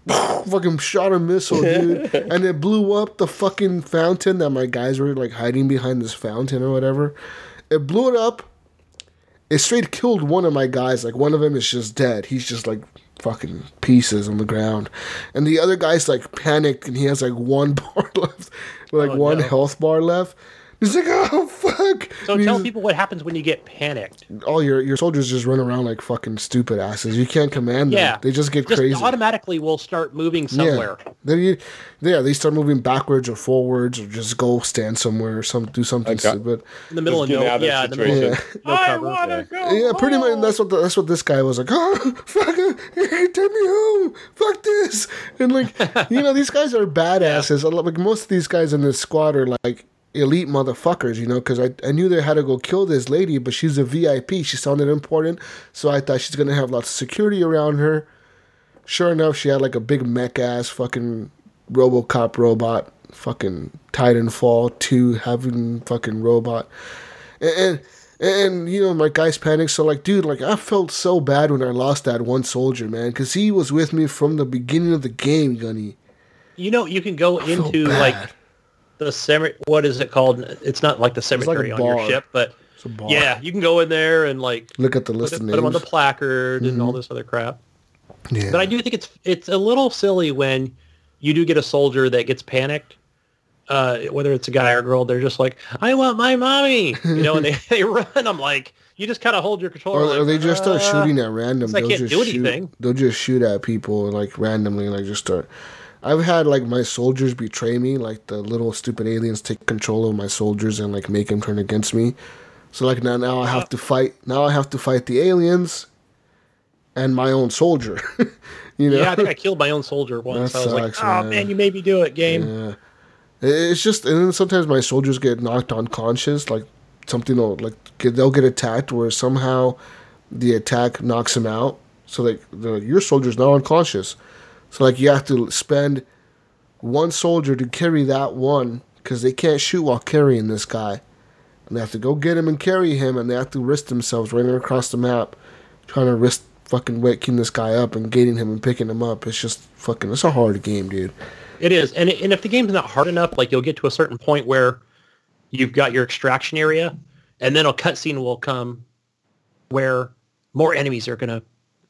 fucking shot a missile, dude, and it blew up the fucking fountain that my guys were like hiding behind this fountain or whatever. It blew it up. It straight killed one of my guys. Like one of them is just dead. He's just like fucking pieces on the ground, and the other guy's like panicked and he has like one bar left, like Oh, one no. health bar left. He's like, oh fuck. so. And Tell people what happens when you get panicked. all your your soldiers just run around like fucking stupid asses. You can't command them. Yeah, they just get Just crazy. automatically will start moving somewhere. Yeah. Then you, yeah, they start moving backwards or forwards or just go stand somewhere or some do something Okay. stupid. In the middle Just of get no, out of that yeah, in the middle. Yeah. no I want to go. Yeah, pretty much. That's what the, that's what this guy was like. Oh, fuck take me home. Fuck this. And like, you know, these guys are badasses. Like most of these guys in this squad are like elite motherfuckers. You know, because I I knew they had to go kill this lady, but she's a VIP. She sounded important, so I thought she's gonna have lots of security around her. Sure enough, she had like a big mech ass fucking RoboCop robot, fucking Titanfall two having fucking robot, and, and and you know my guys panicked. So like, dude, like I felt so bad when I lost that one soldier, man, because he was with me from the beginning of the game, Gunny. You know, you can go into like the cemetery. What is it called? It's not like the like cemetery on your ship, but It's a bar. yeah, you can go in there and like Look at the put, list it, of put them on the placard and all this other crap. yeah. But I do think it's it's a little silly when you do get a soldier that gets panicked. Uh, whether it's a guy or a girl, they're just like, "I want my mommy," you know, and they, they run. I'm like, you just kind of hold your controller. or, like, or they just start "Uh." shooting at random. They'll can't just do shoot, anything. They'll just shoot at people like randomly, like just start. I've had like my soldiers betray me, like the little stupid aliens take control of my soldiers and like make them turn against me. So like now, now I have to fight. Now I have to fight the aliens and my own soldier. you know, Yeah, I think I killed my own soldier once. That I was sucks, like, "Oh man. man, you made me do it, game." Yeah. It's just, and then sometimes my soldiers get knocked unconscious, like something will, like, get, they'll get attacked where somehow the attack knocks them out. So, like, the, your soldier's now unconscious. So, like, you have to spend one soldier to carry that one because they can't shoot while carrying this guy. And they have to go get him and carry him, and they have to risk themselves running across the map, trying to risk fucking waking this guy up and getting him and picking him up. It's just fucking, it's a hard game, dude. It is, and and if the game's not hard enough, like you'll get to a certain point where you've got your extraction area, and then a cutscene will come where more enemies are going to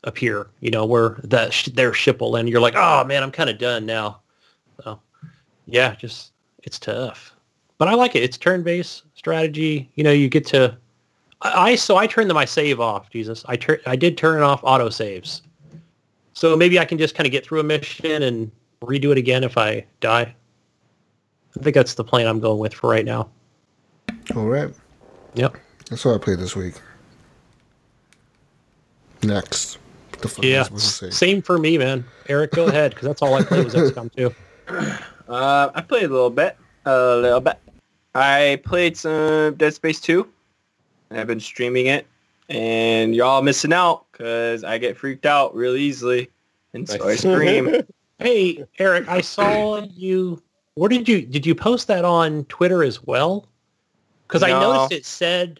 appear. You know, where the sh- their ship will end. You're like, oh man, I'm kind of done now. So yeah, just it's tough, but I like it. It's turn-based strategy. You know, you get to I, I so I turned the, my save off. Jesus, I tur- I did turn off auto saves. So maybe I can just kind of get through a mission and redo it again if I die. I think that's the plan I'm going with for right now. All right. Yep. That's what I played this week. Next. What the fuck am I Yeah. supposed to say? Same for me, man. Eric, go ahead, because that's all I played was XCOM 2. Uh, I played a little bit. A little bit. I played some Dead Space 2. I've been streaming it. And y'all missing out because I get freaked out real easily. And so I scream. Hey, Eric, I saw you. Where did you did you post that on Twitter as well? Because I noticed it said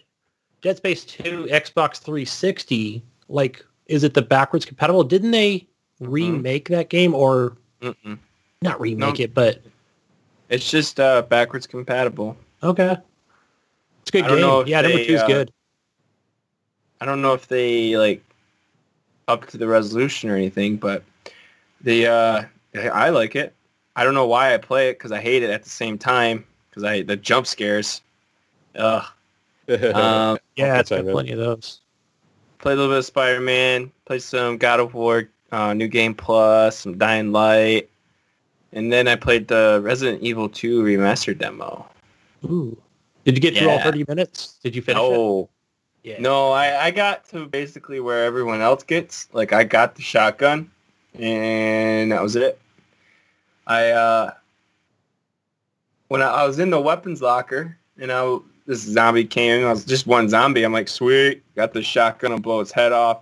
Dead Space 2 Xbox 360. Like, is it the backwards compatible? Didn't they remake that game or Mm-mm. not remake No. it? But It's just uh, backwards compatible. okay, it's a good I game. know if Yeah, number two is uh, good. I don't know if they like up to the resolution or anything, but the uh, I like it. I don't know why I play it because I hate it at the same time because I the jump scares. Ugh. Um, Yeah, it's that's got right, plenty of those. Played a little bit of Spider-Man, played some God of War, uh, New Game Plus, some Dying Light, and then I played the Resident Evil 2 remastered demo. Ooh, did you get through all 30 minutes? Did you finish it? No, Yeah. no, I, I got to basically where everyone else gets. Like I got the shotgun, and that was it. I uh, when I, I was in the weapons locker, and I this zombie came. I was just one zombie. I'm like, sweet, got the shotgun and blow its head off.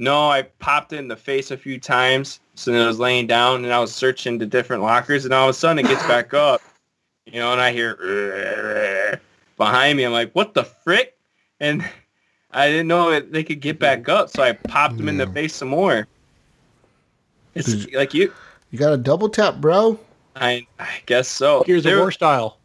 No, I popped it in the face a few times. So then I was laying down and I was searching the different lockers, and all of a sudden it gets back up, you know, and I hear behind me. I'm like, what the frick? And I didn't know that they could get back up, so I popped them in the face some more. It's Did like you. You got a double tap, bro? I I guess so. Here's of There- War style.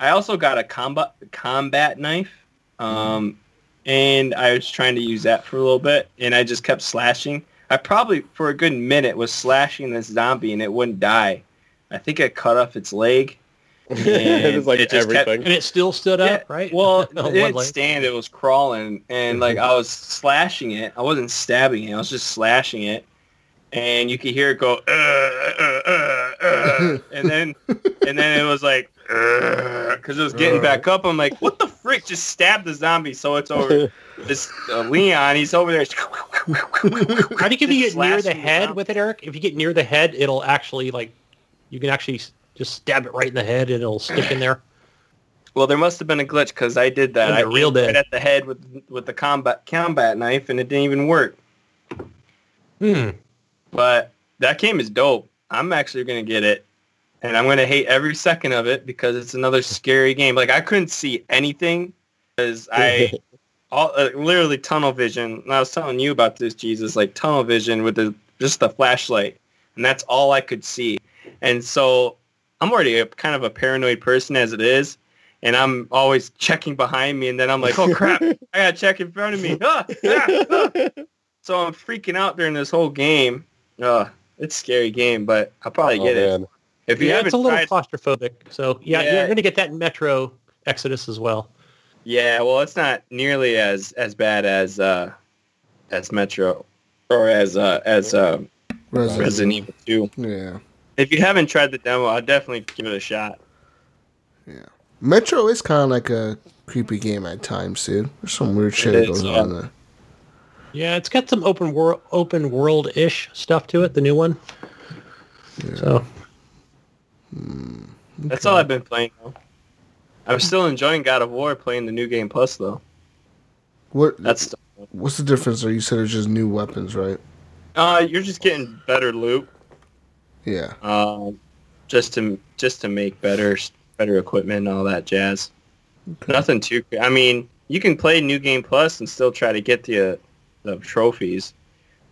I also got a combat combat knife, um, and I was trying to use that for a little bit, and I just kept slashing. I probably for a good minute was slashing this zombie, and it wouldn't die. I think I cut off its leg. it is like it just kept- And it still stood Yeah, up, right? Well, On it one didn't stand. It was crawling, and like I was slashing it. I wasn't stabbing it. I was just slashing it, and you could hear it go, uh, uh, uh, uh, and then and then it was like, because it was getting back up. I'm like, what the frick? Just stab the zombie, so it's over. This uh, Leon, he's over there. I think if you get near the head zombie. with it, Eric, if you get near the head, it'll actually like you can actually just stab it right in the head and it'll stick in there. Well, there must have been a glitch because I did that. I aimed dead. right at the head with with the combat combat knife, and it didn't even work. Hmm. But that game is dope. I'm actually gonna get it, and I'm gonna hate every second of it because it's another scary game. Like I couldn't see anything because I all uh, literally tunnel vision. And I was telling you about this, Jesus, like tunnel vision with the just the flashlight, and that's all I could see. And so I'm already a kind of a paranoid person as it is. And I'm always checking behind me, and then I'm like, "Oh crap! I gotta check in front of me." Ah, ah, ah. So I'm freaking out during this whole game. Uh, it's a scary game, but I'll probably Oh, get it. If you yeah, haven't it's a little tried, claustrophobic. So yeah, Yeah. you're gonna get that in Metro Exodus as well. yeah, well, it's not nearly as as bad as uh as Metro or as uh as uh, Resident, Resident Evil 2. Yeah. If you haven't tried the demo, I'll definitely give it a shot. Yeah. Metro is kind of like a creepy game at times, dude. There's some weird shit that is, goes yeah. on there. Yeah, it's got some open world open world ish stuff to it. The new one. So That's all I've been playing though. I'm still enjoying God of War playing the new game plus though. What? That's What's the difference? Are you said it's just new weapons, right? uh you're just getting better loot Yeah. um just to just to make better better equipment and all that jazz. Nothing too. I mean, you can play New Game Plus and still try to get the the trophies.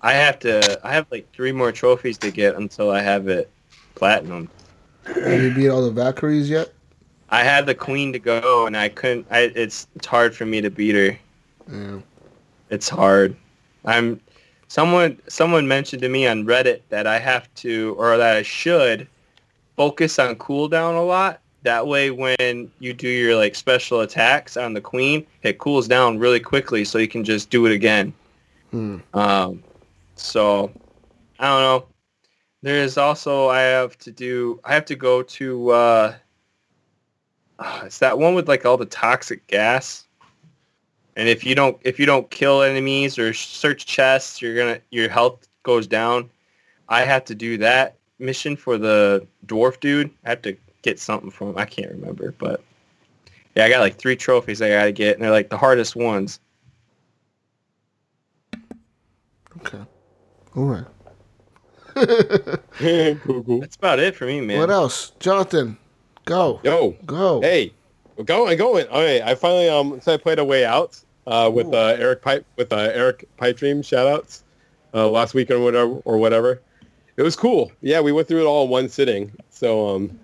I have to. I have like three more trophies to get until I have it platinum. Have you beat all the Valkyries yet? I had the queen to go, and I couldn't. I it's it's hard for me to beat her. Yeah. It's hard. I'm someone someone mentioned to me on Reddit that I have to or that I should focus on cooldown a lot. That way when you do your like special attacks on the queen, it cools down really quickly so you can just do it again. Hmm. Um so I don't know. There's also I have to do I have to go to uh it's that one with like all the toxic gas. And if you don't if you don't kill enemies or search chests, you're gonna your health goes down. I have to do that mission for the dwarf dude. I have to get something from him. I can't remember, but yeah, I got like three trophies I gotta get, and they're like the hardest ones. Okay. All right. cool, cool. That's about it for me, man. What else, Jonathan? Go. Yo, Go. hey, we're going, going. All right, I finally um, so I played a way out uh, with uh, Eric Pipe with uh, Eric Pipe Dream shoutouts uh, last week or whatever or whatever. It was cool. Yeah, we went through it all in one sitting. So um,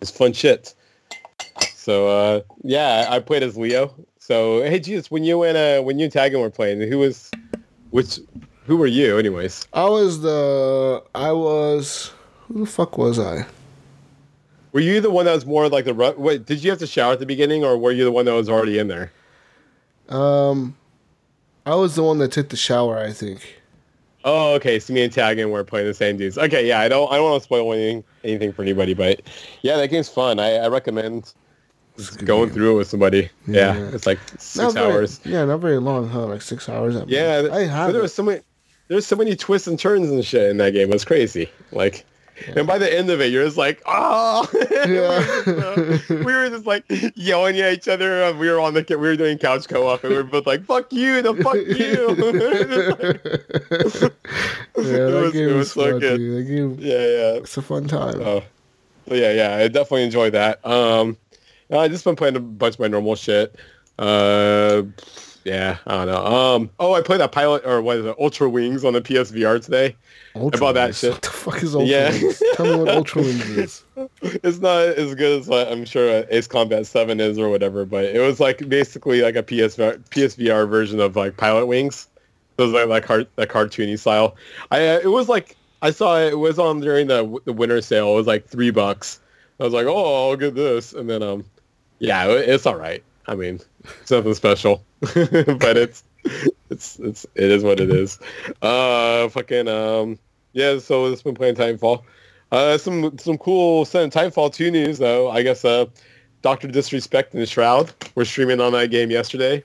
it's fun shit. So uh, yeah, I played as Leo. So hey, Jesus, when you and uh, when you and Taggin were playing, who was which? Who were you, anyways? I was the. I was. Who the fuck was I? Were you the one that was more like the wait? Did you have to shower at the beginning, or were you the one that was already in there? Um, I was the one that took the shower. I think. Oh, okay. So me and Tagan were playing the same dudes. Okay, yeah. I don't. I don't want to spoil anything, anything for anybody, but yeah, that game's fun. I, I recommend going game. through it with somebody. Yeah, Yeah. it's like Not six very- hours. Yeah, not very long, huh? Like six hours. At Yeah. I have. but there it. was so many. There's so many twists and turns and shit in that game. It was crazy. Like, and by the end of it, you're just like, oh. Yeah. we were just like yelling at each other. uh, We were on the we were doing couch co-op, and we were both like, "Fuck you, the fuck you." yeah, that was- game it was so fun, good. dude. That game, yeah, yeah. it's a fun time. Oh, but yeah, yeah. I definitely enjoyed that. Um, I just been playing a bunch of my normal shit. Uh, yeah, I don't know. Um, oh, I played that pilot or what is it, Ultrawings on the PSVR today. Ultra bought that Wings. shit. What the fuck is Ultra Yeah. Wings? Tell me what Ultrawings is. It's not as good as what I'm sure Ace Combat Seven is or whatever, but it was like basically like a PSVR PSVR version of like Pilotwings. It was like like car- that cartoony style. I uh, it was like I saw it, it was on during the the winter sale. It was like three bucks. I was like, oh, I'll get this, and then um, yeah, it, it's all right. I mean, it's nothing special, but it's it's it's it is what it is. Uh, fucking um, yeah. So it's been playing Titanfall. Uh, some some cool Sun Titanfall 2 news though. I guess uh, Doctor Disrespect and Shroud were streaming on that game yesterday,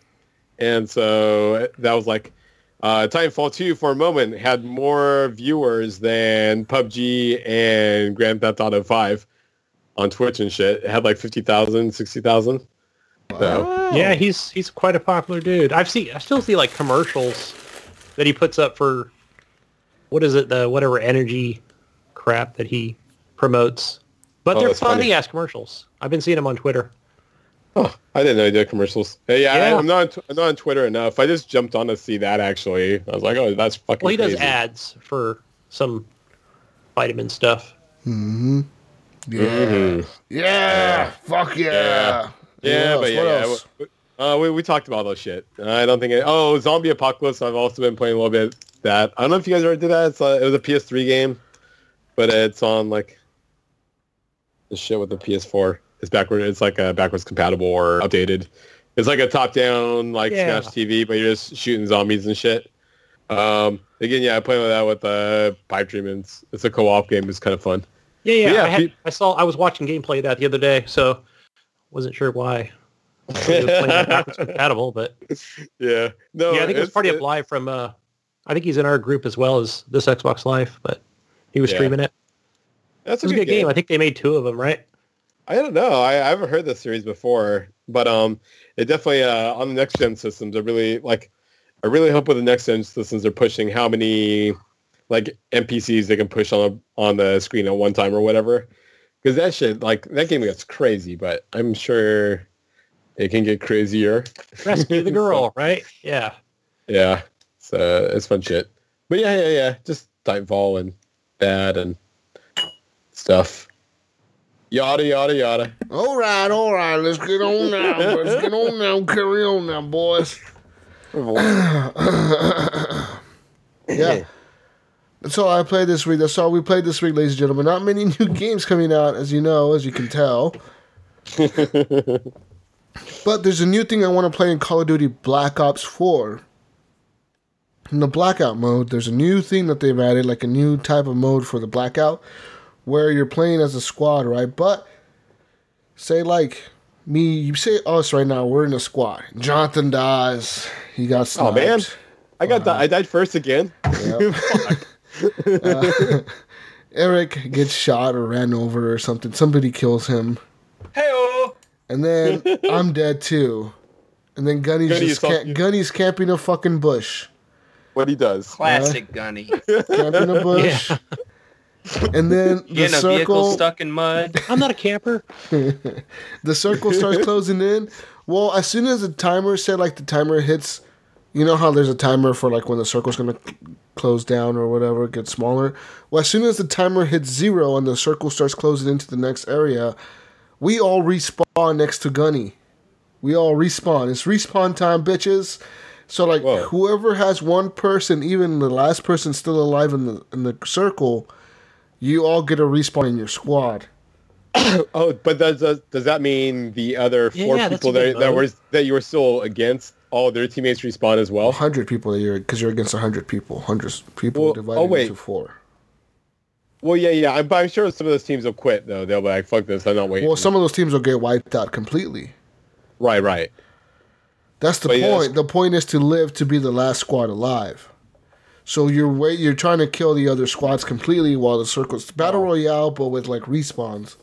and so that was like uh, Titanfall 2 for a moment had more viewers than PUBG and Grand Theft Auto 5 on Twitch and shit. It had like 50,000, 60,000. So, Wow. Yeah, he's he's quite a popular dude. I've seen I still see like commercials that he puts up for what is it the whatever energy crap that he promotes. But Oh, they're funny. funny ass commercials. I've been seeing them on Twitter. oh, I didn't know he did commercials. Hey, yeah, I, Yeah. I'm not on I'm not on Twitter enough. I just jumped on to see that actually. I was like, oh, that's fucking Well, he does ads for some vitamin stuff. Mm-hmm. Yeah. Mhm. Yeah. Fuck yeah. Yeah. Yeah, but yeah, yeah. else? w- Uh, we, we talked about those shit. I don't think it, oh, Zombie Apocalypse. I've also been playing a little bit that. I don't know if you guys ever did that. It's uh it was a PS3 game, but it's on like the shit with the PS4. It's backward. It's like uh, backwards compatible or updated. It's like a top-down like Yeah. Smash TV, but you're just shooting zombies and shit. Um, again, yeah, I play with that with uh, Pipe Dream. and It's, it's a co-op game. It's kind of fun. Yeah, yeah. Yeah, I, had, pe- I saw. I was watching gameplay of that the other day, so wasn't sure why. Was playing that backwards compatible, but Yeah, no, yeah, I think it was Party Up Live from. Uh, I think he's in our group as well as this Xbox Live, but he was Yeah. streaming it. That's It a good game. I think they made two of them, right? I don't know. I, I haven't heard this series before, but um, it definitely uh, on the next gen systems. I really like. I really hope with the next gen systems they're pushing how many like NPCs they can push on on the screen at one time or whatever. Because that shit, like that game gets crazy, but I'm sure it can get crazier. Rescue the girl, right? Yeah. Yeah, so it's fun shit. But yeah, yeah, yeah. Just Titanfall and that and stuff. Yada yada yada. All right, all right. Let's get on now. Let's get on now. Carry on now, boys. Yeah. That's all I played this week. That's all we played this week, ladies and gentlemen. Not many new games coming out, as you know, as you can tell. but there's a new thing I want to play in Call of Duty Black Ops 4. In the blackout mode, there's a new thing that they've added, like a new type of mode for the blackout, where you're playing as a squad, right? But say like me, you say us right now, we're in a squad. Jonathan dies. He got sniped. Oh man, I got di- I died first again. Yep. Uh, Eric gets shot or ran over or something. Somebody kills him. Hey, And then I'm dead too. And then Gunny's Gunny just is camp- all- Gunny's camping a fucking bush. What he does? classic Gunny. Camping a bush. And then the Getting a vehicle circle stuck in mud. I'm not a camper. the circle starts closing in. Well, as soon as the timer said like the timer hits you know how there's a timer for like when the circle's gonna close down or whatever, get smaller. Well, as soon as the timer hits zero and the circle starts closing into the next area, we all respawn next to Gunny. We all respawn. It's respawn time, bitches. So like Whoa. whoever has one person, even the last person still alive in the in the circle, you all get a respawn in your squad. Oh, but does does, does that mean the other four Yeah, people that, that were that you were still against all their teammates respawn as well? hundred people a you're because you're against hundred people. Hundreds people Well, divided oh, wait. into four. Well, yeah, yeah. I'm, but I'm sure some of those teams will quit though. They'll be like, "Fuck this! I'm not waiting." Well, some of those teams will get wiped out completely. right, right. That's the But yes. point. The point is to live to be the last squad alive. So you're wait, you're trying to kill the other squads completely while the circle's battle royale, but with like respawns.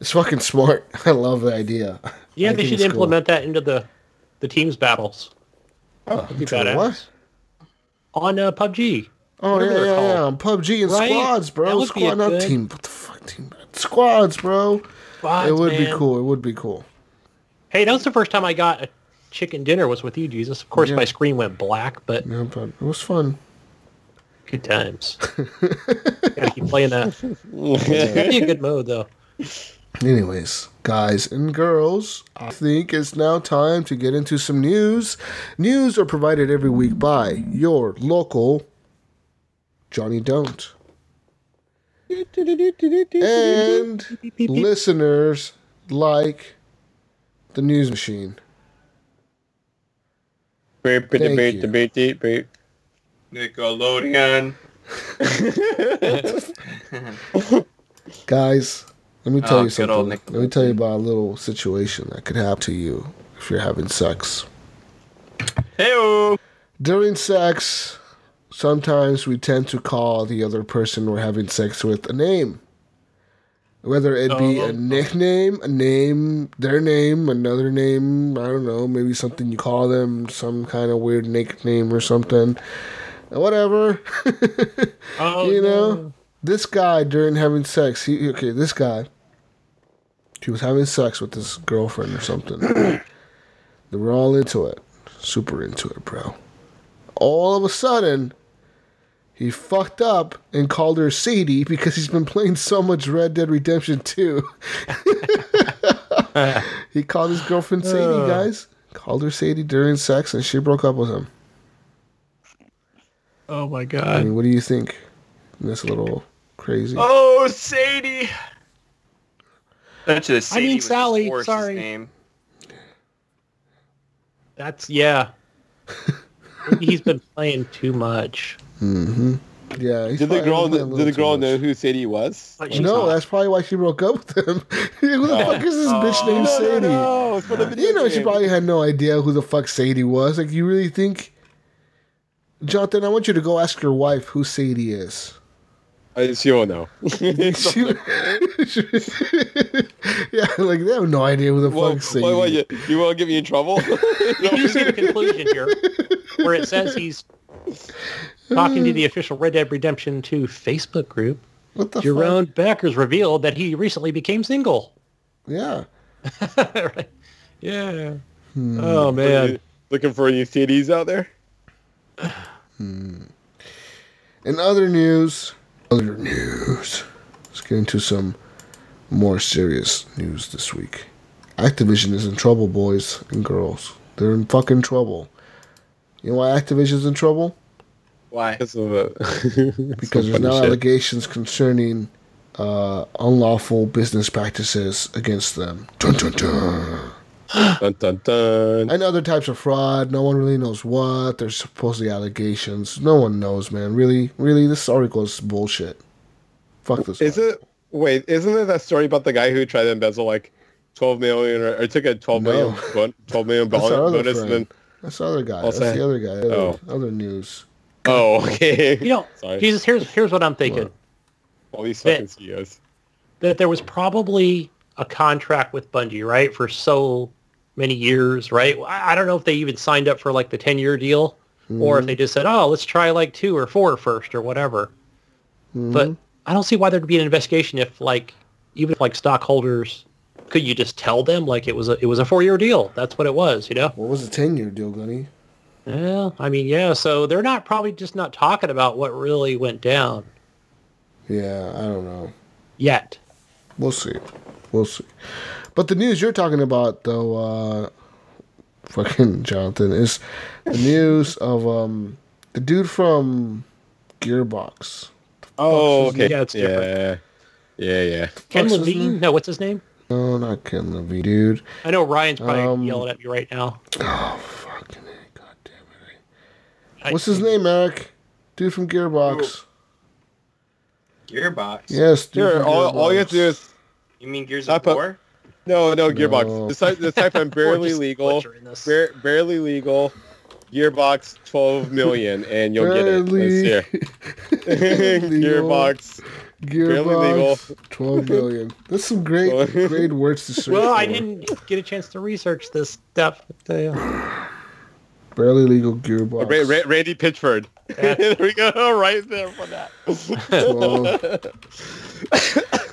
It's fucking smart. I love the idea. Yeah, I they should it's cool. implement that into the the teams battles That'd be Into what? on uh, PUBG. Oh yeah, yeah, called. yeah. on PUBG and Right? squads, bro. would be a Squad, not good- team. What the fuck, team? Squads, bro. Squads, it would be cool. It would be cool. Hey, that was the first time I got a chicken dinner was with you, Jesus. Of course, Yeah. my screen went black, but Yeah, but it was fun. good times. Gotta keep playing that. It'd be a good mode, though. Anyways, guys and girls, I think it's now time to get into some news. News are provided every week by your local Johnny Don't. And listeners like the news machine. Thank you. Nickelodeon. Guys, let me tell Oh, you something. Let me tell you about a little situation that could happen to you if you're having sex. Hey, During sex, sometimes we tend to call the other person we're having sex with a name. Whether it be Oh. a nickname, a name, their name, another name, I don't know, maybe something you call them, some kind of weird nickname or something. Whatever. Oh, you no. know, this guy during having sex, he okay, this guy, he was having sex with his girlfriend or something. they were all into it, super into it, bro. All of a sudden, he fucked up and called her Sadie because he's been playing so much Red Dead Redemption 2. he called his girlfriend Sadie, guys. Called her Sadie during sex, and she broke up with him. Oh my I god. mean, what do you think? That's a little crazy. Oh, Sadie. That's just I mean, Sadie was his Sally, horse's sorry. Name. That's yeah. He's been playing too much. Mm-hmm. Yeah. he's Did the girl did the girl know who Sadie was? But No, hot. that's probably why she broke up with him. who the fuck is this bitch oh, named No, no, Sadie? no, it's for the video You know, she probably had no idea who the fuck Sadie was. Like, you really think, Jonathan? I want you to go ask your wife who Sadie is. She won't know. She- yeah, like they have no idea who the Well, fuck Sadie. what, what, you, you want to get me in trouble? you see the conclusion here, where it says he's talking to the official Red Dead Redemption 2 Facebook group. what the Jerome Beckers revealed that he recently became single. Yeah. Right. Yeah. Oh man. Looking for any CDs out there? Hmm. In other news, other news. Let's get into some more serious news this week. Activision is in trouble, boys and girls. They're in fucking trouble. You know why Activision's in trouble? Why? Because of the Because there's now shit. allegations concerning uh, unlawful business practices against them. Dun, dun, dun. Dun, dun, dun. And other types of fraud. No one really knows what. There's supposedly allegations. No one knows, man. Really, really, this article is bullshit. Fuck this. Is article. it? Wait, isn't it that story about the guy who tried to embezzle like 12 million or, or took a 12 No. million bon- 12 million That's other bonus and then That's the other guy. I'll That's the other guy. Other, Oh. other news. oh okay You know, Sorry. Jesus, here's here's what I'm thinking. all these That- fucking CEOs. That there was probably a contract with Bungie, right, for so many years, right? I don't know if they even signed up for like the 10 year deal or if hmm. they just said, oh, let's try like two or four first or whatever. Hmm. But I don't see why there'd be an investigation if like, even if like stockholders, could you just tell them like it was a, it was a four year deal? That's what it was, you know? What was the 10 year deal, Gunny? Yeah, I mean, yeah. So they're not probably just not talking about what really went down Yeah, I don't know. yet. We'll see. We'll see. But the news you're talking about, though, uh, fucking Jonathan, is the news of um the dude from Gearbox. Oh, his okay. Yeah, it's. Yeah, yeah, yeah. Ken Fuck's Levine? No, what's his name? No, not Ken Levine, dude. I know Ryan's probably Um, yelling at me right now. Oh, fucking it. God damn it. I- What's his name, Eric? Dude from Gearbox. Gearbox. Yes, dude Sure. from All, all you have to do is You mean Gears I of put- War? No, no Gearbox. No. Just type, just type in barely legal, bar- barely legal, Gearbox 12 million, and you'll get it. Let's Barely see. legal. Gearbox. Gearbox. 12 million. That's some great, great words to search Well, I didn't get a chance to research this stuff. But, uh, Barely legal Gearbox. Ra- Ra- Randy Pitchford. there we go, right there for that. 12.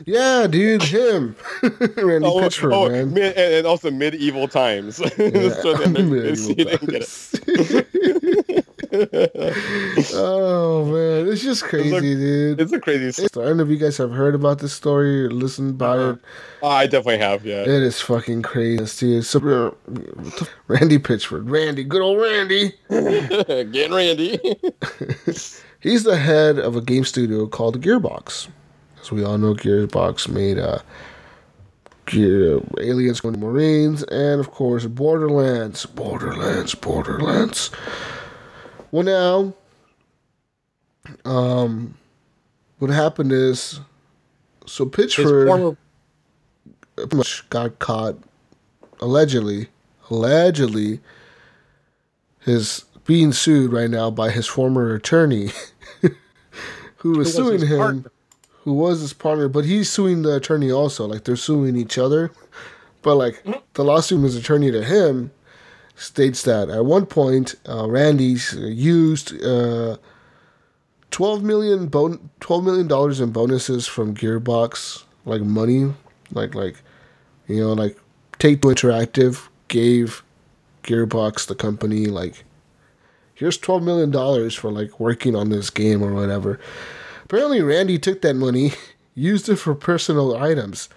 yeah, dude, him. Randy Oh, Pitchford, oh, man. mid- and, and also medieval times. Just so Medieval see, you didn't get it. times. oh man, it's just crazy, dude. It's a crazy story. I don't know if you guys have heard about this story or listened about Uh-huh. it. Oh, I definitely have, yeah. It is fucking crazy, dude. So, uh, Randy Pitchford, Randy, good old Randy. Getting Randy. He's the head of a game studio called Gearbox. As we all know, Gearbox made uh, Gear, Aliens, going Marines, and of course Borderlands, Borderlands, Borderlands. Well, now, um, what happened is, so Pitchford former much got caught allegedly allegedly his being sued right now by his former attorney who was suing him partner. who was his partner but he's suing the attorney also like they're suing each other but like Mm-hmm. the lawsuit was attorney to him states that at one point uh, randy's used uh, 12 million bon- 12 million dollars in bonuses from gearbox like money like like you know like take two interactive gave gearbox the company like here's 12 million dollars for like working on this game or whatever. Apparently randy took that money used it for personal items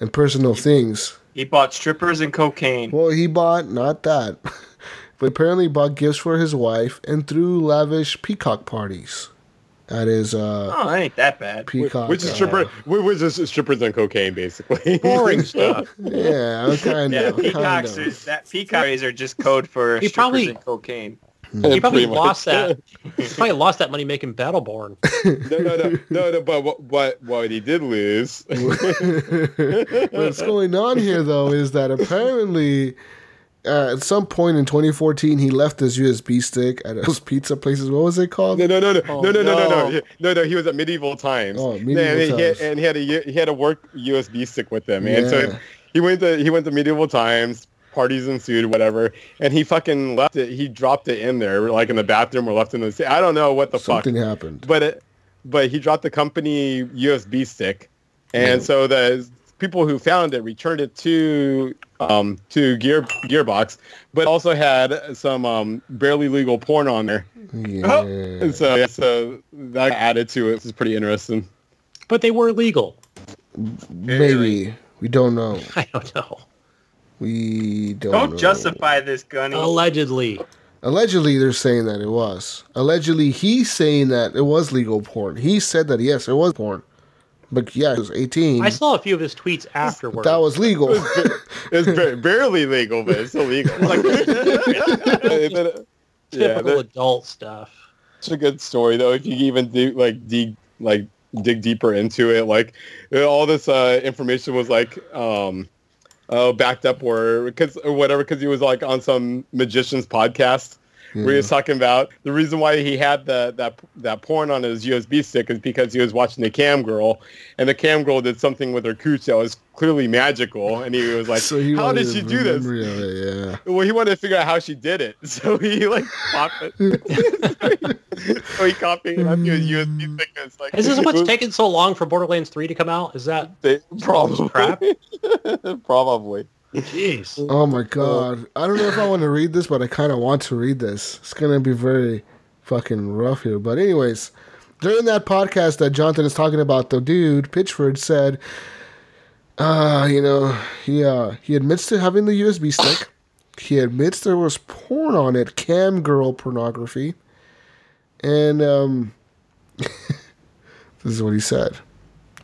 and personal things He bought strippers and cocaine. well he bought not that but apparently bought gifts for his wife and threw lavish peacock parties at his uh Oh, that ain't that bad. peacock Which is uh, stripper, which is strippers and cocaine, basically. boring stuff. yeah kind Yeah, of peacocks are that peacocks are just code for He strippers probably- and cocaine. He probably lost that. He probably lost that money making Battleborn. no, no, no, no, no. But what, what, what he did lose. What's going on here, though, is that apparently uh, at some point in 2014, he left his USB stick at those pizza places. What was it called? No, no, no, no, Oh, no, no, no, no, no. no, no, no. He was at medieval times. Oh, and, medieval he had, times. and he had a he had a work USB stick with him, and so he went to he went to medieval times. Parties ensued, whatever, and he fucking left it. He dropped it in there, like in the bathroom or left in the. I don't know what the Something fuck, happened. but it, but he dropped the company USB stick, and so the people who found it returned it to um to Gear Gearbox, but also had some um barely legal porn on there. Yeah. And so, yeah, so that added to it. It's pretty interesting. But they were legal. Maybe. We don't know. I don't know. We don't Don't know. justify this, Gunny. Allegedly. Allegedly, they're saying that it was. Allegedly, he's saying that it was legal porn. He said that yes, it was porn, but yeah, it was eighteen. I saw a few of his tweets afterwards. that was legal. It's ba- barely legal, but it's illegal. Like, yeah, typical that- adult stuff. it's a good story though. If you even do like dig like dig deeper into it, like all this uh, information was like um, uh, backed up or because or whatever because he was like on some magician's podcast where he was talking about the reason why he had the that that porn on his USB stick is because he was watching the cam girl and the cam girl did something with her cooch that was clearly magical and he was like so he how did she do this it, Yeah. well, he wanted to figure out how she did it, so he like popped it. so he copied it onto a USB stick. It's like Is this what's it was- taking so long for Borderlands 3 to come out? Is that they- Probably. probably probably. jeez? Oh my god. I don't know if I want to read this, but I kind of want to read this. It's gonna be very fucking rough here. But anyways, during that podcast that Jonathan is talking about, the dude Pitchford said, uh, you know, he uh he admits to having the USB stick. He admits there was porn on it, cam girl pornography, and um, this is what he said.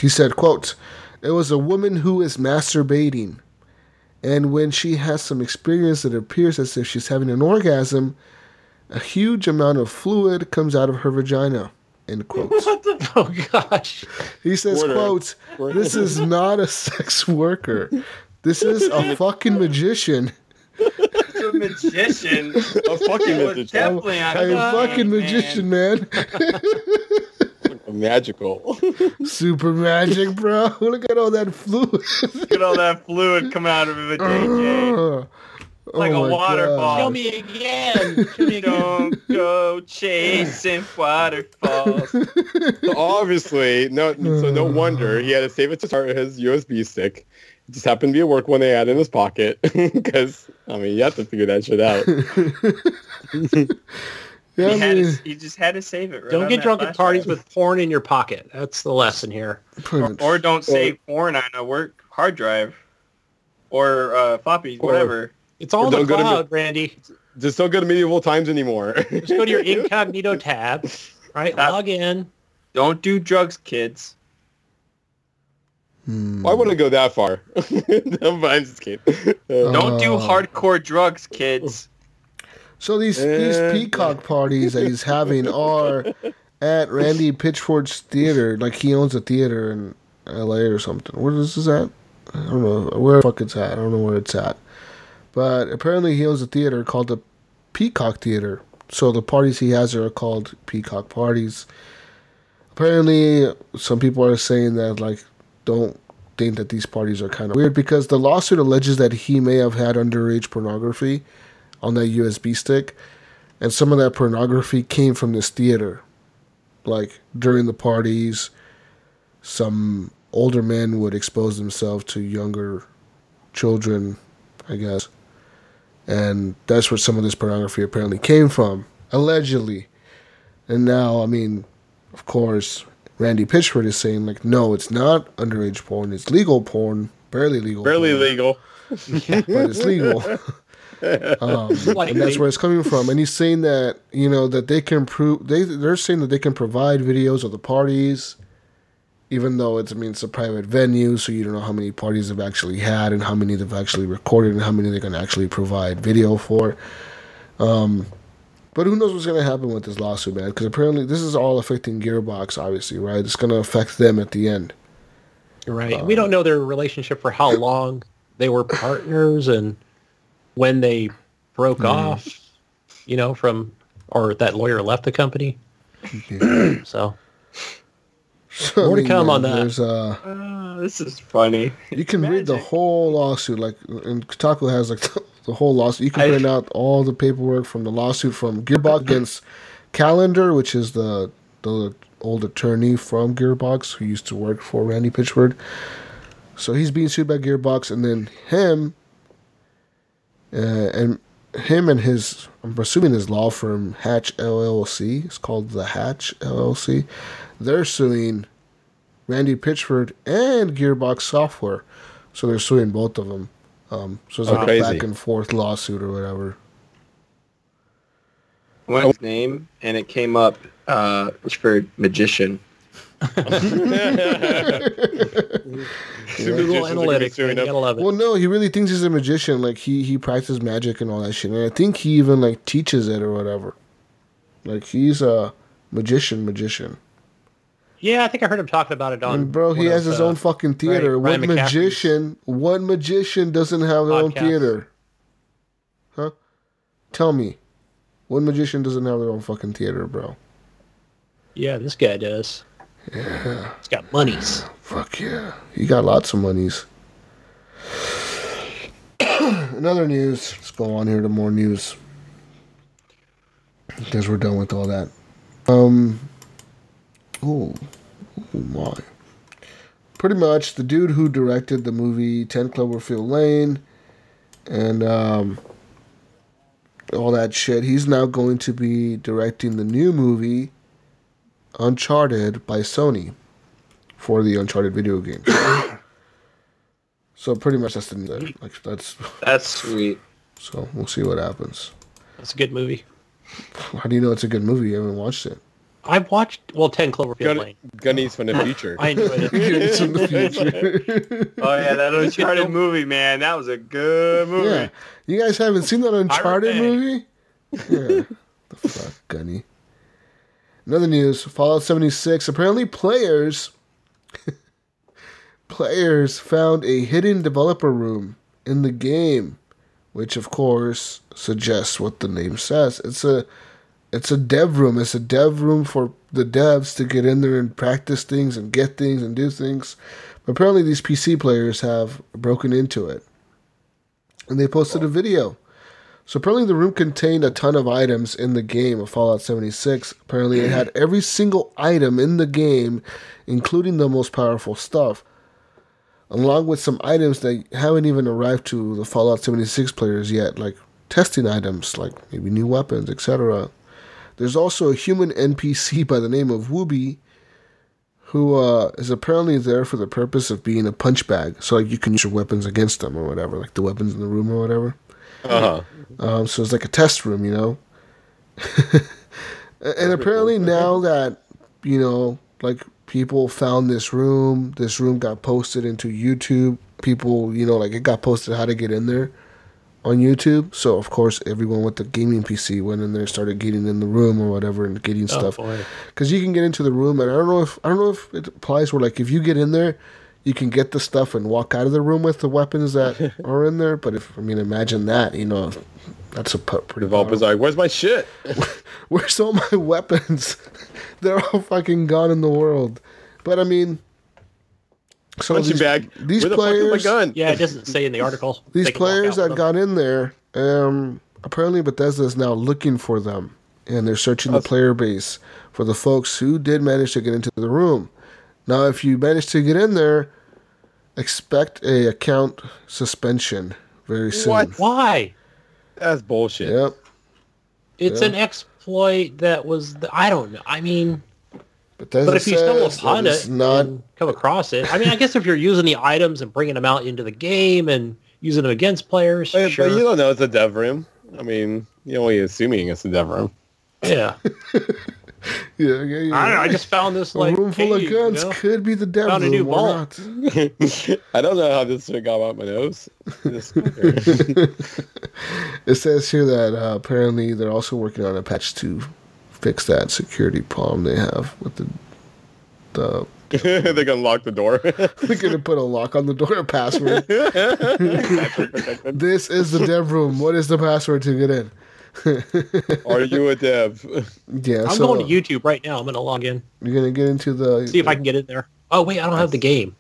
He said, "quote It was a woman who is masturbating." And when she has some experience, it appears as if she's having an orgasm. A huge amount of fluid comes out of her vagina. End quote. Oh gosh. He says, Order. quote, this is not a sex worker. This is a fucking magician. It's a magician. A fucking It was magician. definitely on A fucking magician, man. Magical. Super magic, bro. Look at all that fluid. Look at all that fluid come out of it, JJ. Oh. Like Oh a waterfall. God. Show me again. Show me again. Don't go chasing waterfalls. So obviously, no. So no uh. wonder he had to save it to start his USB stick. It just happened to be a work one they had in his pocket because I mean you have to figure that shit out. Yeah, I he, had mean, to, he just had to save it. Right Don't get drunk at parties drive. with porn in your pocket. That's the lesson here. or, or don't save porn on a work hard drive or uh, floppy, Or- whatever. It's all in don't the go to Randy. Just don't go to medieval times anymore. Just go to your incognito tab, right? That- Log in. Don't do drugs, kids. Hmm. Why would I go that far? I'm I'm just kidding. Uh, Don't do Oh. hardcore drugs, kids. So these these Eh. peacock parties that he's having are at Randy Pitchford's theater. Like he owns a theater in L.A. or something. Where is this at? I don't know where the fuck it's at. I don't know where it's at. But apparently he owns a theater called the Peacock Theater. So the parties he has are called Peacock parties. Apparently, some people are saying that like don't think that these parties are kind of weird because the lawsuit alleges that he may have had underage pornography on that USB stick, and some of that pornography came from this theater. Like during the parties, some older men would expose themselves to younger children, I guess. And that's where some of this pornography apparently came from, allegedly. And now, I mean, of course, Randy Pitchford is saying, like, no, it's not underage porn, it's legal porn, barely legal. barely porn, legal. But it's legal. um, and that's where it's coming from. And he's saying that you know that they can prove they they're saying that they can provide videos of the parties, even though it's I mean it's a private venue, so you don't know how many parties they've actually had and how many they've actually recorded and how many they're going to actually provide video for. Um, but who knows what's going to happen with this lawsuit, man? Because apparently this is all affecting Gearbox, obviously, right? It's going to affect them at the end. Right. we don't know their relationship for how long they were partners and when they broke off, you know, from or that lawyer left the company. so So, More to come on that. There's uh, Uh, this is funny. You can read the whole lawsuit, like, and Kotaku has like the whole lawsuit. You can I- print out all the paperwork from the lawsuit from Gearbox against Callender, which is the the old attorney from Gearbox who used to work for Randy Pitchford. So he's being sued by Gearbox, and then him, uh, and him and his, I'm assuming his law firm Hatch LLC. It's called the Hatch LLC. They're suing Randy Pitchford and Gearbox Software. So they're suing both of them. Um, so it's Oh, like a crazy. back and forth lawsuit or whatever. went his name, and it came up uh, for magician. Google Analytics, man, you gotta love it. Well, no, he really thinks he's a magician. Like he he practices magic and all that shit. And I think he even like teaches it or whatever. Like he's a magician, magician. Yeah, I think I heard him talking about it on. And bro, he has his uh, own fucking theater. Ryan- what magician? What magician doesn't have their own theater? Huh? Tell me, what magician doesn't have their own fucking theater, bro? Yeah, this guy does. Yeah. He's got monies. Fuck yeah. He got lots of monies. Another news. Let's go on here to more news. Because we're done with all that. Um. Oh. Oh my. Pretty much the dude who directed the movie 10 Cloverfield Lane and um, all that shit, he's now going to be directing the new movie Uncharted by Sony for the Uncharted video game. so pretty much that's the that, like that's That's sweet. so we'll see what happens. That's a good movie. How do you know it's a good movie? You haven't watched it. I've watched well, Ten Cloverfield Gun- Lane. Gunnies from the future. I enjoyed it. it's in the future. Oh yeah, that Uncharted movie, man. That was a good movie. yeah, you guys haven't seen that Uncharted movie? Yeah, the fuck, Gunny. Another news: Fallout 76. Apparently, players players found a hidden developer room in the game, which of course suggests what the name says. It's a it's a dev room. It's a dev room for the devs to get in there and practice things and get things and do things. But apparently, these PC players have broken into it, and they posted a video. So apparently, the room contained a ton of items in the game of Fallout 76. Apparently, it had mm. every single item in the game, including the most powerful stuff, along with some items that haven't even arrived to the Fallout 76 players yet, like testing items, like maybe new weapons, etc. There's also a human NPC by the name of Wooby, who uh, is apparently there for the purpose of being a punch bag, so like you can use your weapons against them or whatever, like the weapons in the room or whatever. Uh-huh. Um, so it's like a test room, you know. and apparently now that you know, like people found this room, this room got posted into YouTube. People, you know, like it got posted how to get in there on YouTube. So of course, everyone with the gaming PC went in there, started getting in the room or whatever, and getting Oh stuff because you can get into the room, and I don't know if I don't know if it applies where like if you get in there, you can get the stuff and walk out of the room with the weapons that are in there. But if I mean, imagine that, you know, that's a pretty. Developers like, where's my shit? Where's all my weapons? They're all fucking gone in the world. But I mean, so Punching these, bag. these Where the players, fuck is my gun? Yeah, it doesn't say in the article. these They can walk players that got in there, um, apparently Bethesda is now looking for them, and they're searching the player base for the folks who did manage to get into the room. Now, if you manage to get in there, expect a account suspension very soon. What? Why? That's bullshit. Yep. It's Yeah. an exploit that was. The, I don't know. I mean, Bethesda but if you stumble upon it not and come across it, I mean, I guess if you're using the items and bringing them out into the game and using them against players, But, sure. but you don't know it's a dev room. I mean, you're only assuming it's a dev room. yeah. Yeah, yeah, yeah. I don't know. I just found this a like room full of guns You know? could be the devil. Found a new Why vault. I don't know how this thing got out my nose. It says here that uh, apparently they're also working on a patch to fix that security problem they have with the the. They're gonna lock the door. They're gonna put a lock on the door, password. this is the dev room. What is the password to get in? Are you a dev? Yeah, I'm so going to YouTube right now. I'm going to log in, you're gonna get into the see if I can get in there. Oh wait, I don't have the game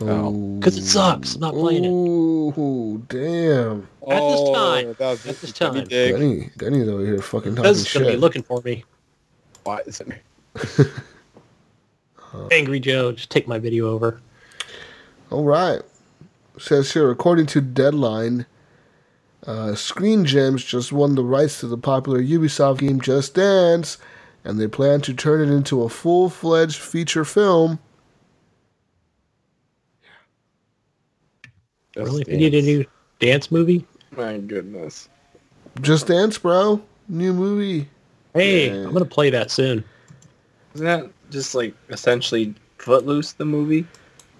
because it sucks. I'm not playing it. Ooh, damn! At this time. Oh, that was At this time. Dig. Gunny, Gunny's over here fucking talking That's going to be shit. looking for me. Why is it- Angry Joe, just take my video over. All right. Says here, according to Deadline, uh, Screen Gems just won the rights to the popular Ubisoft game Just Dance, and they plan to turn it into a full-fledged feature film. That's Really? We damn. need a new dance movie? My goodness. Just Dance, bro. New movie. Hey, Yeah. I'm gonna play that soon. Isn't that just like essentially Footloose, the movie?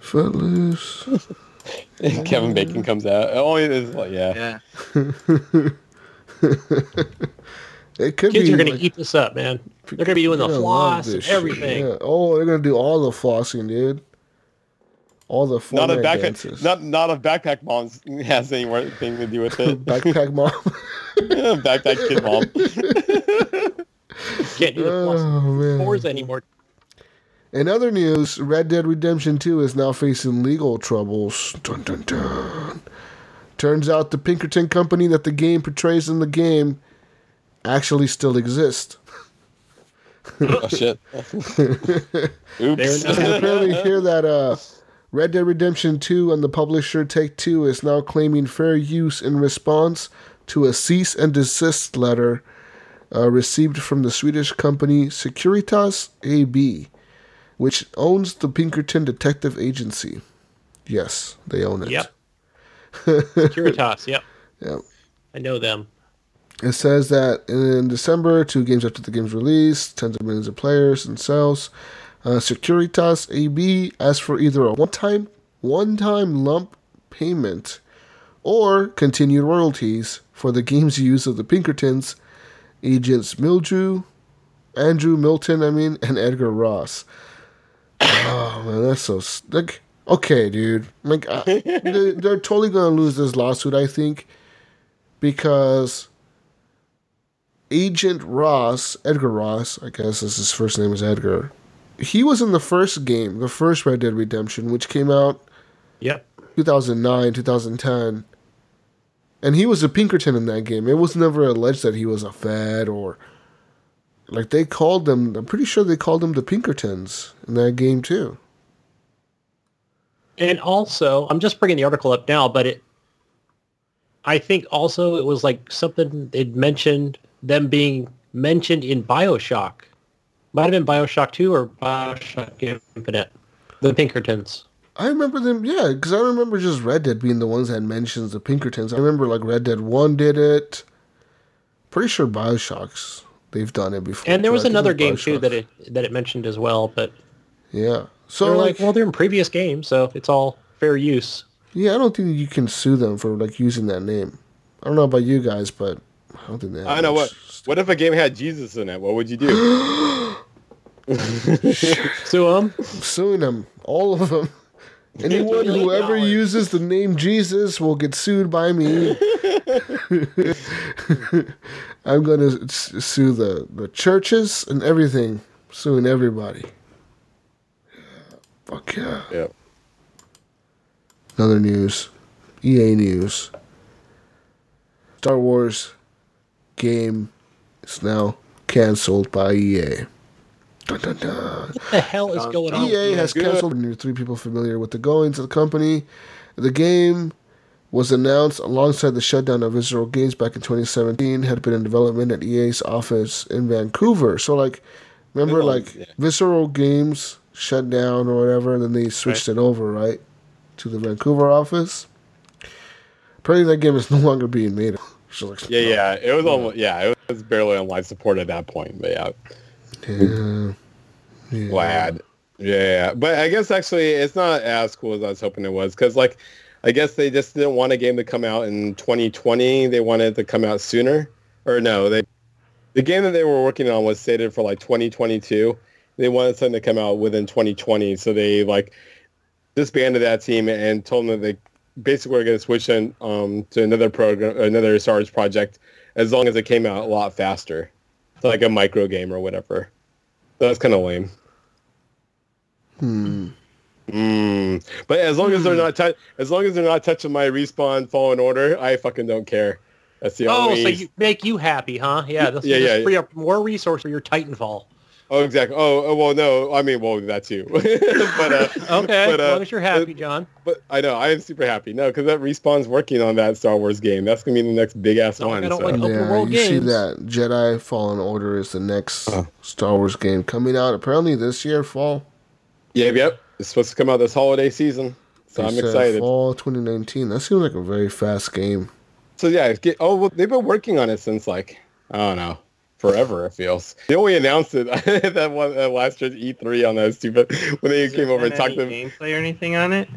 Footloose. Kevin Bacon comes out. Oh, Only is like yeah. Yeah. It could Kids be are gonna like- eat this up, man. They're gonna be doing the You're gonna love floss and everything. yeah. Oh, they're gonna do all the flossing, dude. All the Not a backpack. dances. Not not a backpack mom has anything to do with it. backpack mom. backpack kid mom. Can't do the oh fours anymore. In other news, Red Dead Redemption 2 is now facing legal troubles. Dun, dun, dun. Turns out the Pinkerton company that the game portrays in the game actually still exists. oh shit. Oops. They're apparently hear that uh, Red Dead Redemption 2 and the publisher Take Two is now claiming fair use in response to a cease and desist letter uh, received from the Swedish company Securitas AB, which owns the Pinkerton Detective Agency. Yes, they own it. Yep. Securitas. Yep. Yep. I know them. It says that in December, two games after the game's release, tens of millions of players and sales, uh, Securitas AB asked for either a one-time, one-time lump payment or continued royalties for the game's use of the Pinkertons, agents Mildrew, Andrew Milton, I mean, and Edgar Ross. Oh man, that's so like okay, dude. Like uh, they, they're totally gonna lose this lawsuit, I think, because Agent Ross, Edgar Ross, I guess is his first name is Edgar. He was in the first game, the first Red Dead Redemption, which came out Yep. 2009, 2010. And he was a Pinkerton in that game. It was never alleged that he was a Fed or. Like, they called them. I'm pretty sure they called them the Pinkertons in that game, too. And also, I'm just bringing the article up now, but it, I think also it was like something they'd mentioned them being mentioned in Bioshock. Might have been Bioshock 2 or Bioshock Infinite. The Pinkertons. I remember them, yeah, because I remember just Red Dead being the ones that mentions the Pinkertons. I remember, like, Red Dead 1 did it. Pretty sure Bioshocks, they've done it before. And there was I think it another game too that it that it mentioned as well, but Yeah. So, they're like, like, well, they're in previous games, so it's all fair use. yeah, I don't think you can sue them for, like, using that name. I don't know about you guys, but I don't think they have I know what. much- What if a game had Jesus in it? What would you do? Sue them. I'm suing them, all of them. Anyone, Million whoever dollars. uses the name Jesus will get sued by me. I'm gonna sue the the churches and everything, suing everybody. Fuck yeah! yeah. Another news, EA news. Star Wars game is now canceled by EA. Dun, dun, dun. What the hell is going on? EA has good. canceled. And you're three people familiar with the goings of the company. The game was announced alongside the shutdown of Visceral Games back in 2017. Had been in development at EA's office in Vancouver. So like, remember like yeah. Visceral Games shut down or whatever, and then they switched it over right to the Vancouver office. Apparently, that game is no longer being made. Like, Yeah, yeah. It was almost yeah. It was barely on live support at that point, but yeah. yeah, yeah. Glad. Yeah, yeah, but I guess actually it's not as cool as I was hoping it was because like I guess they just didn't want a game to come out in 2020. They wanted it to come out sooner, or no, they the game that they were working on was stated for like 2022. They wanted something to come out within 2020, so they like disbanded that team and told them that they basically we're going to switch in um, to another program, another Star Wars project, as long as it came out a lot faster, so like a micro game or whatever. So that's kind of lame. Hmm. Mm. But as long as they're not tou- as long as they're not touching my respawn fallen order, I fucking don't care. That's the only Oh, only. so you make you happy, huh? Yeah, this Yeah, just yeah. free up more resource for your Titanfall. Oh, exactly. Oh, oh, well, no. I mean, well, that too. but uh, Okay, but, uh, as long as you're happy, John. but I know I am super happy. No, because that respawn's working on that Star Wars game. That's gonna be the next big ass No, I one. don't so. like- Open yeah, world you see that Jedi Fallen Order is the next Uh. Star Wars game coming out apparently this year, fall. Yep, yep. It's supposed to come out this holiday season, so They I'm excited. Fall 2019. That seems like a very fast game. So yeah, get, oh, well, they've been working on it since like I don't know, forever. It feels. They only announced it that one uh, last year's E3 on that stupid when they Has came over and talked any to. gameplay or anything on it.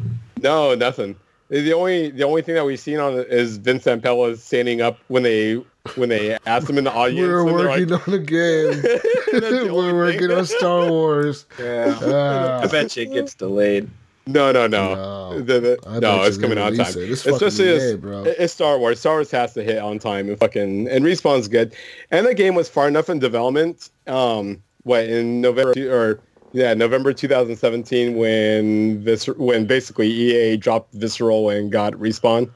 No, nothing. The only the only thing that we've seen on it is Vince Zampella standing up when they when they asked him in the audience. We're working like, on a game. That's the only We're thing. working on Star Wars. Yeah. Ah. I bet you it gets delayed. No, no, no. No. The- the- no, it's coming on time. it. It's Especially as, bro. it's Star Wars. Star Wars has to hit on time and fucking and respawn's good. And the game was far enough in development. Um, what in November or yeah, November 2017 when this when basically EA dropped Visceral and got respawn.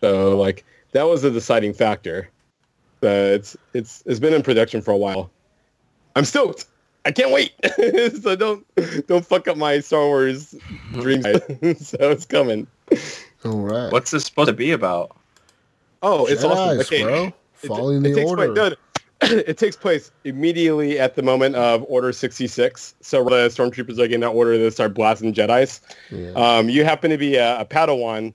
So like that was a deciding factor. So it's it's it's been in production for a while. I'm stoked. I can't wait. so don't don't fuck up my Star Wars dreams. so it's coming. All right. What's this supposed to be about? Oh, it's awesome. Okay. bro. It- Following it the takes order. Place, no, no. it takes place immediately at the moment of Order 66. So the stormtroopers are getting that order to start blasting Jedi's. Yeah. Um, you happen to be a, a Padawan,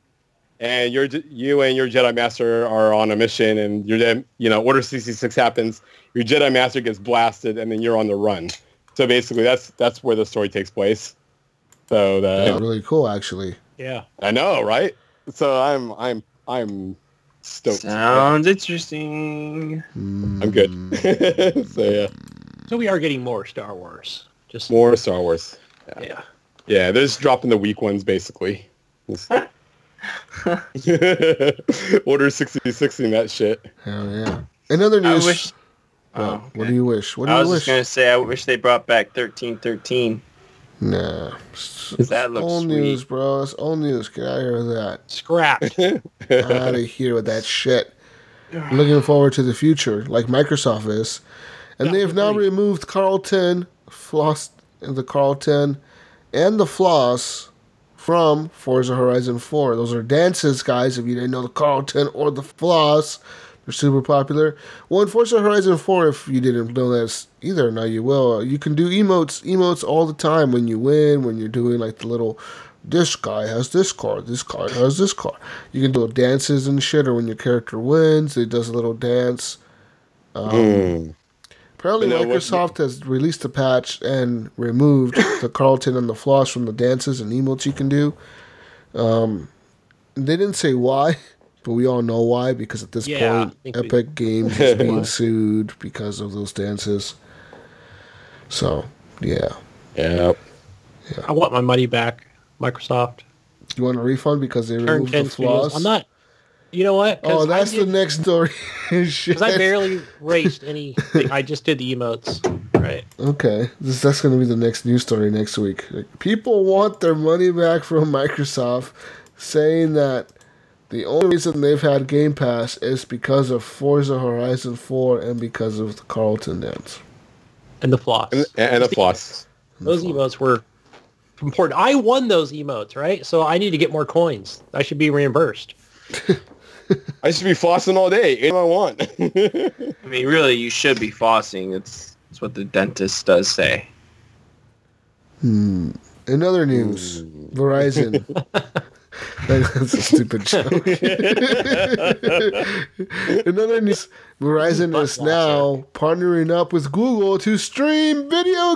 and you're, you and your Jedi Master are on a mission, and you're then, you know, Order 66 happens. Your Jedi Master gets blasted, and then you're on the run. So basically, that's that's where the story takes place. So the, Yeah, really cool, actually. Yeah. I know, right? So I'm I'm I'm stoked. Sounds interesting. I'm good. Hmm. so yeah, So we are getting more Star Wars. Just more Star Wars. yeah. Yeah, they're just dropping the weak ones basically. Order 66 in that shit. Hell yeah. In other I news, wish. what, Oh, what do you wish? What do I you was wish? just gonna say I wish they brought back thirteen thirteen. Nah. That looks old sweet. news, bro. It's old news. Get out of here with that. Scrapped. out of here with that shit. Looking forward to the future, like Microsoft is. And Yeah, they have now removed Carlton, Floss, the Carlton, and the Floss from Forza Horizon 4. Those are dances, guys, if you didn't know the Carlton or the Floss. They're super popular. Well, in Forza Horizon 4, if you didn't know this either, now you will. You can do emotes, emotes all the time when you win, when you're doing like the little, this guy has this car, this guy has this car. You can do dances and shit, or when your character wins, it does a little dance. Mm. Apparently, You know what- Microsoft has released a patch and removed the Carlton and the floss from the dances and emotes you can do. Um, they didn't say why, but we all know why because at this Yeah, point, think we- Epic Games is being sued because of those dances. So, yeah. Yeah. I want my money back, Microsoft. You want a refund because they Turn removed the 10 floss? I'm not. You know what? Oh, that's the next story. Because I barely raced any. I just did the emotes. Right. Okay, this that's going to be the next news story next week. Like, people want their money back from Microsoft, saying that the only reason they've had Game Pass is because of Forza Horizon 4 and because of the Carlton dance. And the floss. And, and a floss. Those emotes were important. I won those emotes, right? So I need to get more coins. I should be reimbursed. I should be flossing all day. Anything I want. I mean, really, you should be flossing. It's it's what the dentist does say. Hmm. In other news, hmm. Verizon. That's a stupid joke. In other news, Verizon is now partnering up with Google to stream video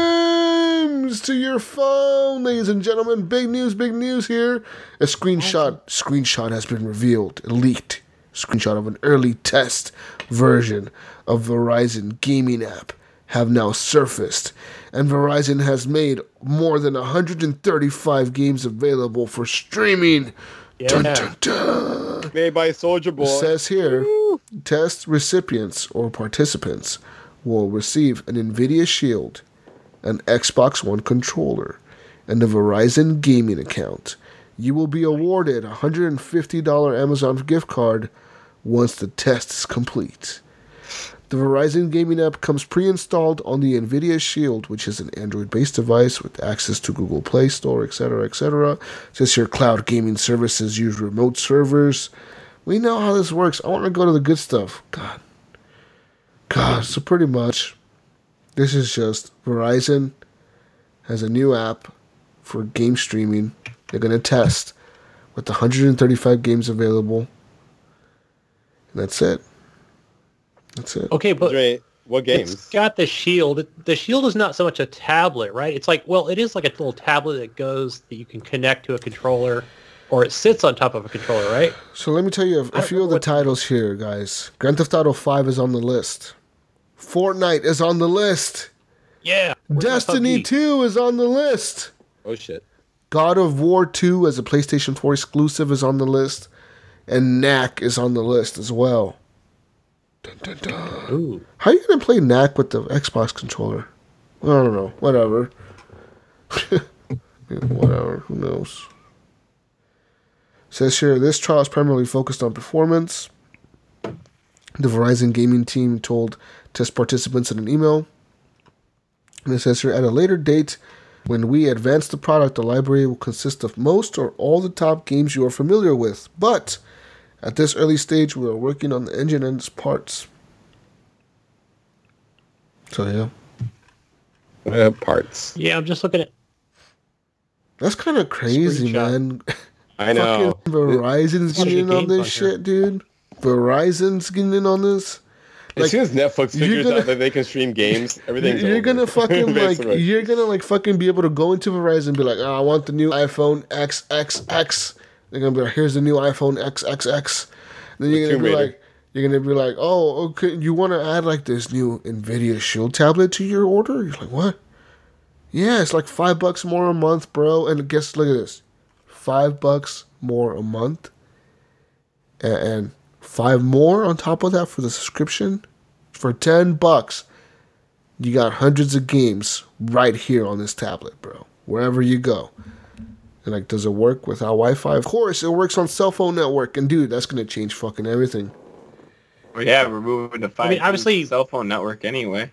games to your phone, ladies and gentlemen. Big news, big news here. A screenshot screenshot has been revealed, leaked. Screenshot of an early test version of Verizon gaming app have now surfaced, and Verizon has made more than 135 games available for streaming. Yeah. dun, dun. Made by Soldier Boy. It says here, test recipients or participants will receive an NVIDIA Shield, an Xbox One controller, and a Verizon gaming account. You will be awarded a $150 Amazon gift card once the test is complete. The Verizon gaming app comes pre-installed on the NVIDIA Shield, which is an Android-based device with access to Google Play Store, etc., etc. Says your cloud gaming services use remote servers. We know how this works. I want to go to the good stuff. God. God, so pretty much, this is just Verizon has a new app for game streaming. They're going to test with 135 games available. And that's it. That's it. Okay, but Dre, what games? it's got the shield. The shield is not so much a tablet, right? It's like, well, it is like a little tablet that goes that you can connect to a controller, or it sits on top of a controller, right? So let me tell you a, a few of the what- titles here, guys. Grand Theft Auto 5 is on the list. Fortnite is on the list. Yeah. Where's Destiny 2 is on the list. Oh shit. God of War 2 as a PlayStation 4 exclusive is on the list. And Knack is on the list as well. Dun, dun, dun. Ooh. How are you going to play Knack with the Xbox controller? I don't know. Whatever. Whatever. Who knows? Says here, this trial is primarily focused on performance. The Verizon gaming team told test participants in an email. And it says here, at a later date, when we advance the product, the library will consist of most or all the top games you are familiar with. But at this early stage, we are working on the engine and its parts. So yeah, Uh, parts. Yeah, I'm just looking at. that's kind of crazy, man. I know. Fucking Verizon's Bunch getting in on this on here. shit, dude. Verizon's getting in on this. as soon as Netflix you're figures gonna- out that they can stream games, everything's You're over. gonna fucking like you're gonna like fucking be able to go into Verizon and be like, oh, I want the new iPhone XXX. They're gonna be like, here's the new iPhone XXX. then you're The gonna be like, you're gonna be like, oh, okay, you want to add like this new Nvidia Shield tablet to your order? You're like, what? Yeah, it's like five bucks more a month, bro. And guess, look at this, five bucks more a month, and, and five more on top of that for the subscription. For ten bucks, you got hundreds of games right here on this tablet, bro. Wherever you go. And like, does it work without Wi-Fi? Of course, it works on cell phone network. And dude, that's gonna change fucking everything. Well, yeah, we're moving to 5G mean, obviously- cell phone network anyway.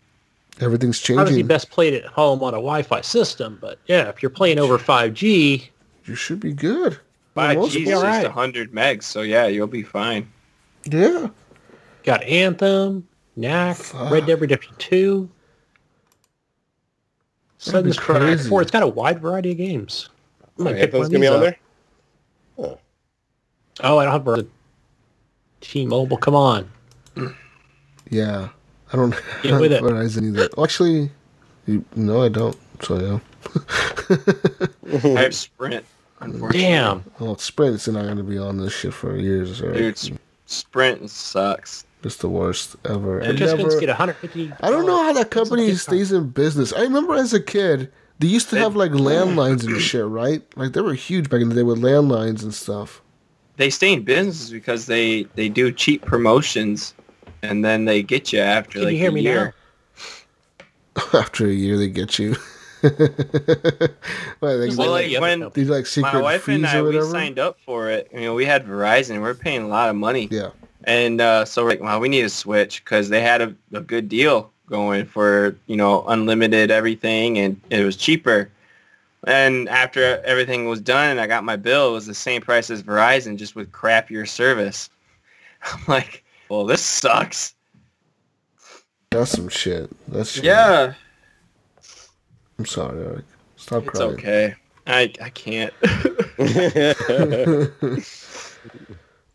Everything's changing. Obviously, changing. best played at home on a Wi-Fi system, but yeah, if you're playing over 5G, You should be good. For the 5G is just right. 100 megs, so yeah, you'll be fine. Yeah. got Anthem, Knack, Fuck. Red Dead Redemption 2, That'd be Sun's Chronicle crazy. 4. It's got a wide variety of games. I might Oh, pick one gonna be on up. there. Oh, I don't have Verizon. T-Mobile, come on. Yeah. I don't Get have with it. Verizon either. Well, actually, you, no, I don't. So yeah. I have Sprint, unfortunately. Damn. Well, Sprint's not gonna be on this shit for years. Right? Dude, Sprint sucks. It's the worst ever. I Participants never- get 150 I don't know how that company stays in business. I remember as a kid, they used to have like landlines and shit, right? Like they were huge back in the day with landlines and stuff. They stay in business because they, they do cheap promotions, and then they get you after Can like you hear a me year. After a year, they get you. What, they, Well, like like when company. these like secret my wife fees and I we signed up for it. You know, we had Verizon. We're paying a lot of money, yeah, and uh, so we're like, well, we need to switch because they had a, a good deal going for you know unlimited everything, and it was cheaper. And after everything was done and I got my bill, it was the same price as Verizon, just with crappier service. I'm like, well, this sucks. that's some shit. That's shit. Yeah, I'm sorry, Eric. Stop it's crying. It's okay. I I can't.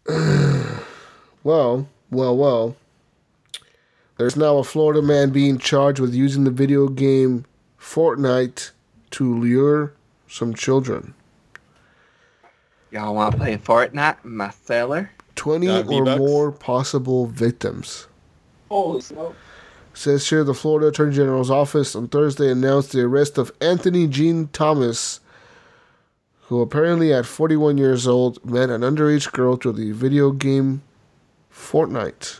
Well, well, well. There's now a Florida man being charged with using the video game Fortnite to lure some children. Y'all want to play Fortnite, my seller? 20 Uh, or more possible victims. Holy smoke! Says here the Florida Attorney General's office on Thursday announced the arrest of Anthony Jean Thomas, who apparently at 41 years old met an underage girl through the video game Fortnite.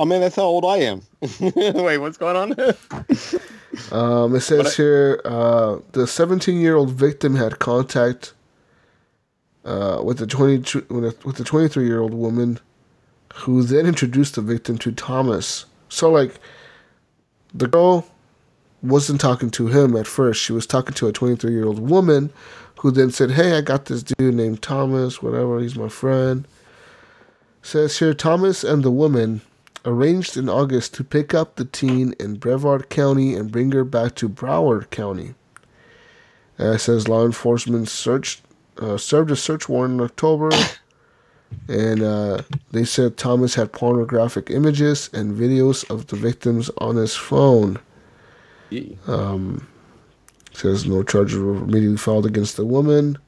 Oh man, that's how old I am. Wait, what's going on? Um, it says here uh, the 17 year old victim had contact uh, with the 22 with with the 23 year old woman, who then introduced the victim to Thomas. So like, the girl wasn't talking to him at first. She was talking to a 23 year old woman, who then said, "Hey, I got this dude named Thomas. Whatever, he's my friend." Says here Thomas and the woman arranged in August to pick up the teen in Brevard County and bring her back to Broward County. Uh, it says law enforcement searched, uh, served a search warrant in October And uh, they said Thomas had pornographic images and videos of the victims on his phone. Yee. Says no charges were immediately filed against the woman.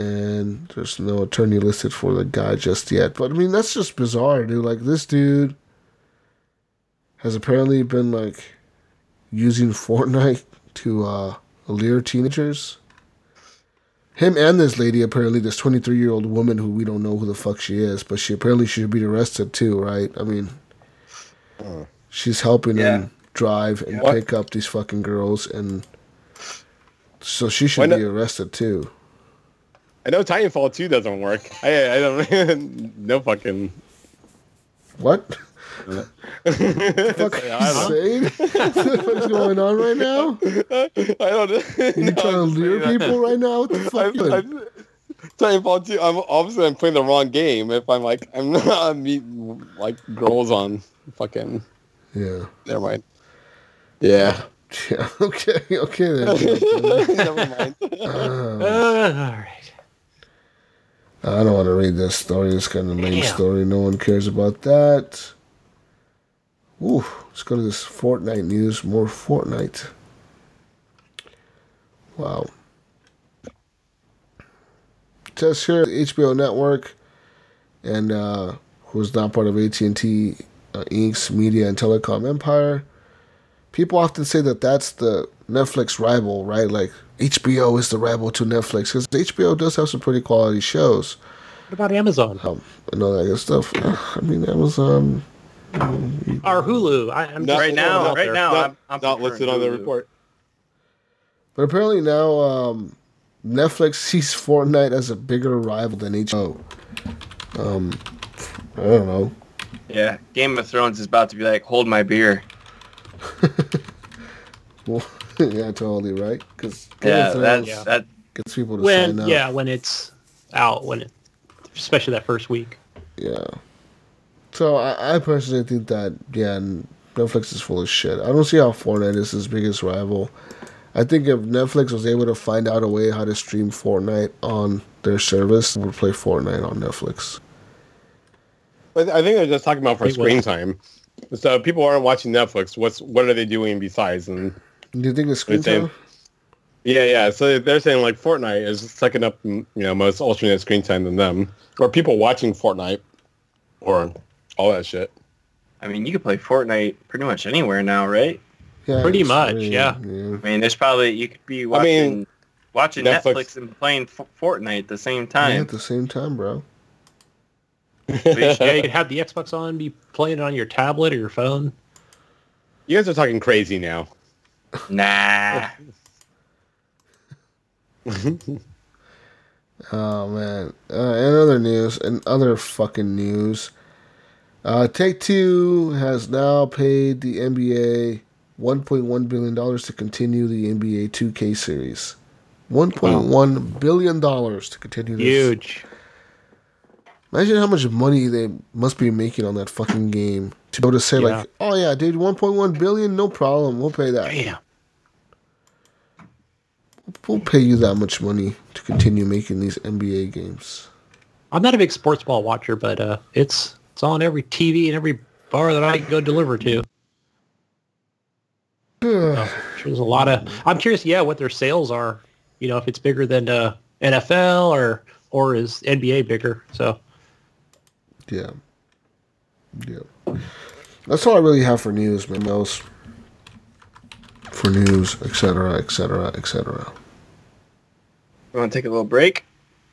And there's no attorney listed for the guy just yet. But I mean, that's just bizarre, dude. Like, this dude has apparently been, like, using Fortnite to uh, allure teenagers. Him and this lady, apparently, this 23 year old woman who we don't know who the fuck she is, but she apparently should be arrested too, right? I mean, she's helping Yeah. him drive and What? pick up these fucking girls, and so she should Why not- be arrested too. I know Titanfall 2 doesn't work. I I don't no fucking. What? I fuck are you saying? What's going on right now? I don't know. You trying to lure people right now? What the fuck? I'm, I'm, Titanfall 2, I'm obviously I'm playing the wrong game if I'm like I'm not meeting like girls on fucking yeah. never mind. Yeah. Yeah. Okay. Okay then. never mind. Uh, Uh, all right. I don't want to read this story. It's kind of lame Damn. story. No one cares about that. Ooh, let's go to this Fortnite news. More Fortnite. Wow. Says here the HBO Network, and uh, who's not part of AT and T uh, Inc.'s media and telecom empire. People often say that that's the Netflix rival, right? Like HBO is the rival to Netflix because HBO does have some pretty quality shows What about Amazon um, and all that good stuff. I mean, Amazon. or Hulu? I, I'm Not right now, out right now, not, I'm, I'm not listed on the report. But apparently now um, Netflix sees Fortnite as a bigger rival than HBO. Um, I don't know. Yeah, Game of Thrones is about to be like, hold my beer. Well, yeah, totally right. Because Yeah, that's Yeah. that. gets people to when sign up. yeah when it's out when it especially that first week. Yeah. So I, I personally think that yeah, Netflix is full of shit. I don't see how Fortnite is his biggest rival. I think if Netflix was able to find out a way how to stream Fortnite on their service, would play Fortnite on Netflix. But I think they're just talking about for Wait, what? screen time. So people aren't watching Netflix. What's what are they doing besides? And Do you think it's screen Same. time? yeah, yeah. So they're saying like Fortnite is sucking up, you know, most alternate screen time than them, or people watching Fortnite, or all that shit. I mean, you can play Fortnite pretty much anywhere now, right? Yeah, Pretty much, really- yeah. I mean, there's probably you could be I watching mean, watching Netflix- Netflix, and playing F- Fortnite at the same Yeah, time. at the same time, bro. yeah, you could have the Xbox on, be playing it on your tablet or your phone. You guys are talking crazy now. Nah. Oh man. Uh, and other news and other fucking news. Uh, Take Two has now paid the NBA 1.1 billion dollars to continue the NBA 2K series. 1.1 billion dollars to continue this. Huge. Imagine how much money they must be making on that fucking game to be able to say Yeah. like, "Oh yeah, dude, 1.1 billion, no problem, we'll pay that. Damn. We'll pay you that much money to continue making these NBA games." I'm not a big sports ball watcher, but uh, it's it's on every TV and every bar that I go deliver to. So, there's a lot of. I'm curious, yeah, what their sales are. You know, if it's bigger than uh, NFL or or is NBA bigger? So Yeah. Yeah. That's all I really have for news, man. Those for news, etc., etc., etc. You want to take a little break?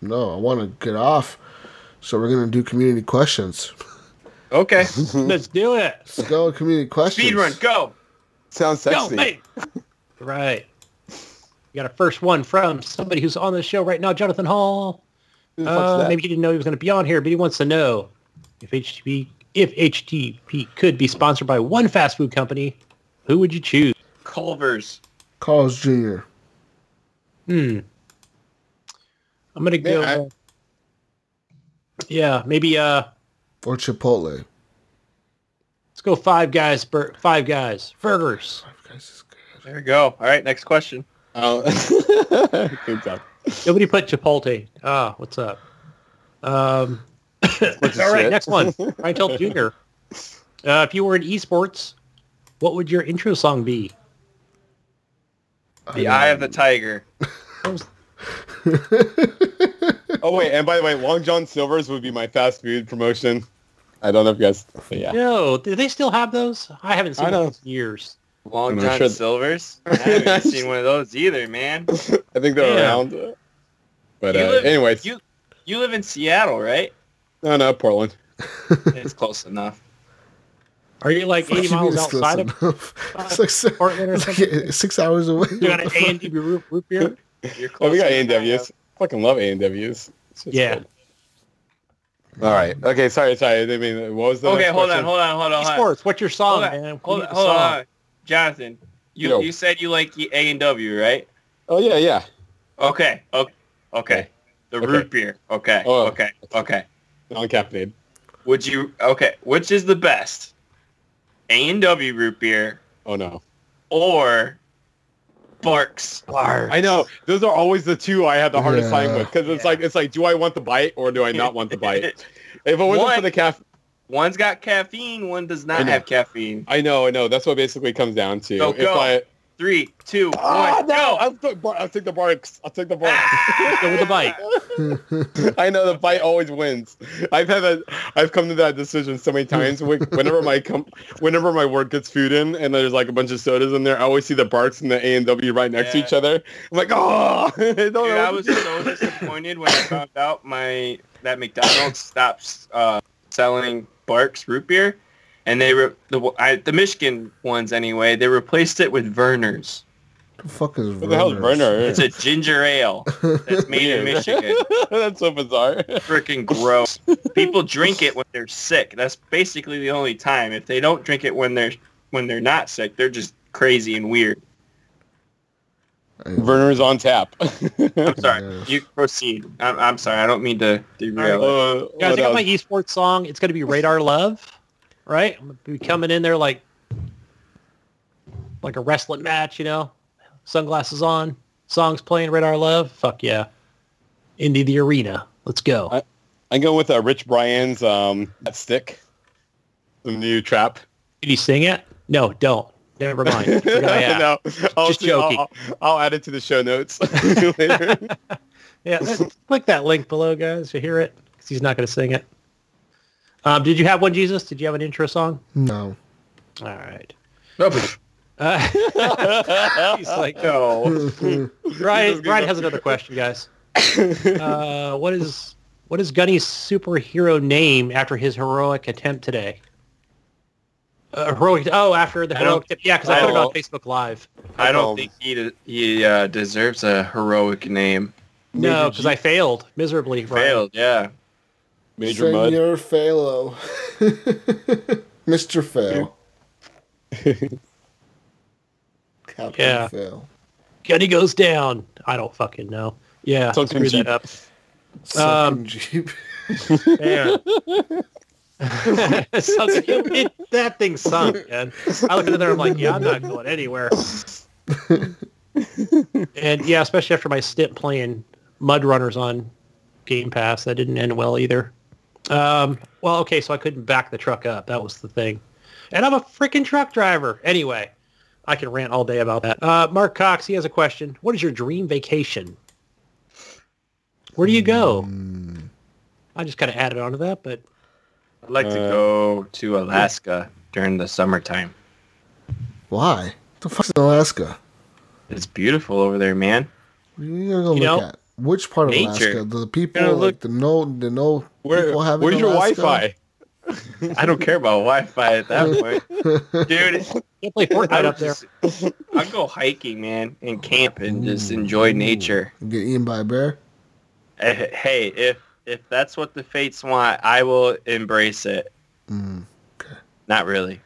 No, I want to get off. So we're gonna do community questions. Okay. let's do it. Let's go community questions. Speed run, go. Sounds Go, sexy. mate. Right. We got a first one from somebody who's on the show right now, Jonathan Hall. Who the fuck's Uh, that? maybe he didn't know he was going to be on here, but he wants to know if HTTP if HTTP could be sponsored by one fast food company, who would you choose? Culver's. Carl's Jr. Hmm. I'm gonna go. Man, I- uh, yeah, maybe. Uh, or Chipotle. let's go. Five guys. Bur- five guys. Burgers. Five Guys is good. There we go. All right, next question. Oh. Good job. Nobody put Chipotle. Ah, what's up? Um, all right, shit. next one. Ryan Telt Jr. Uh, if you were in esports, what would your intro song be? The Eye of the Tiger. Oh wait, and by the way, Long John Silver's would be my fast food promotion. I don't know if you guys. But yeah. No, do they still have those? I haven't seen I know. those in years. Long I'm John sure- Silver's. I haven't seen one of those either, man. I think they're Yeah. around. But You uh, live- anyways, You you live in Seattle, right? No, no, Portland. It's close enough. Are you like Fuck 80 miles it's close outside of enough? It's like, six, Portland or it's like something? six hours away. You got an A and W root, root beer? You're Oh, we got A enough. and W's. Fucking love A and W's. Yeah. All right. Okay. Sorry. Sorry. I mean, what was the Okay, next hold on, question? hold on, hold on. hold on. Esports, what's your song, Hold on, man? hold on, hold song. on. Jonathan, you Yo. you said you like the A and W, right? Oh yeah, yeah. Okay, okay, okay. The Okay. root beer. Okay, Oh. okay, okay. Non-caffeinated. Would you? Okay, which is the best? A and W root beer Oh no. or Barq's? Barq's. I know. Those are always the two I have the hardest time with because it's Yeah. like it's like, do I want the bite or do I not want the bite? If it wasn't One- for the caffeine, One's got caffeine, one does not have caffeine. I know, I know. That's what basically comes down to. Go, if go. I, Three, two, one, ah, no, go! I'll take, bar- I'll take the Barq's. I'll take the Barq's. Go with the bite. I know the bite always wins. I've had that. I've come to that decision so many times. Whenever my com- whenever my work gets food in and there's like a bunch of sodas in there, I always see the Barq's and the A and W right next to each other. I'm like, oh, I don't Dude, know I was so disappointed when I found out my that McDonald's stops uh, selling Barq's root beer, and they were the I, the Michigan ones anyway. They replaced it with Vernors. the fuck is What the hell is Vernor? It's a ginger ale that's made in Michigan. That's so bizarre. Freaking gross. People drink it when they're sick. That's basically the only time. If they don't drink it when they're when they're not sick, they're just crazy and weird. Vernors on tap. I'm sorry. Yes. You proceed. I'm, I'm sorry. I don't mean to derail. it. Uh, Guys, what I got my esports song. It's going to be Radar Love, right? I'm be coming in there like like a wrestling match, you know? Sunglasses on, songs playing, Radar Love. Fuck yeah. Into the arena. Let's go. I- I'm going with uh, Rich Brian's um, that stick, the new trap. Did you sing it? No, don't. Never mind. I no, I'll Just see- joking. I'll, I'll add it to the show notes later. Yeah, click that link below, guys, to hear it, because he's not going to sing it. Um, did you have one, Jesus? Did you have an intro song? No. All right. Uh, he's like, No. Ryan, Ryan has another question, guys. Uh, what is what is Gunny's superhero name after his heroic attempt today? Uh, heroic. Oh, after the heroic. don't- Tip, yeah, because I put it on Facebook Live. I don't think he de- he uh, deserves a heroic name. No, because I failed miserably. Ryan. Failed, yeah. Major Mud. Senor Phalo. Mr. Fail. Captain Yeah. Fail. Gunny goes down. I don't fucking know. Yeah, Sunken screw that Jeep. up. Sunken Um, Jeep. Yeah. Sunk- it- it- that thing sunk, man. I look at it there, and I'm like, yeah, I'm not going anywhere. and yeah, especially after my stint playing Mud Runners on Game Pass, that didn't end well either. Um, well, okay, so I couldn't back the truck up. That was the thing. And I'm a freaking truck driver. Anyway, I can rant all day about that. Uh, Mark Cox, he has a question. What is your dream vacation? Where do you go? I just kind of added on to that, but I'd like to Uh, go to Alaska during the summertime. Why? The fuck's in Alaska? It's beautiful over there, man. You gotta go You look know, at which part of nature. Alaska. The people, gotta like look- the no, the no Where, people having where's your Wi-Fi? I don't care about Wi-Fi at that point, dude. can't play Fortnite I up there. I'll go hiking, man, and camp and just enjoy nature. Get eaten by a bear. Eh, Hey, if if that's what the fates want, I will embrace it. Mm. Not really.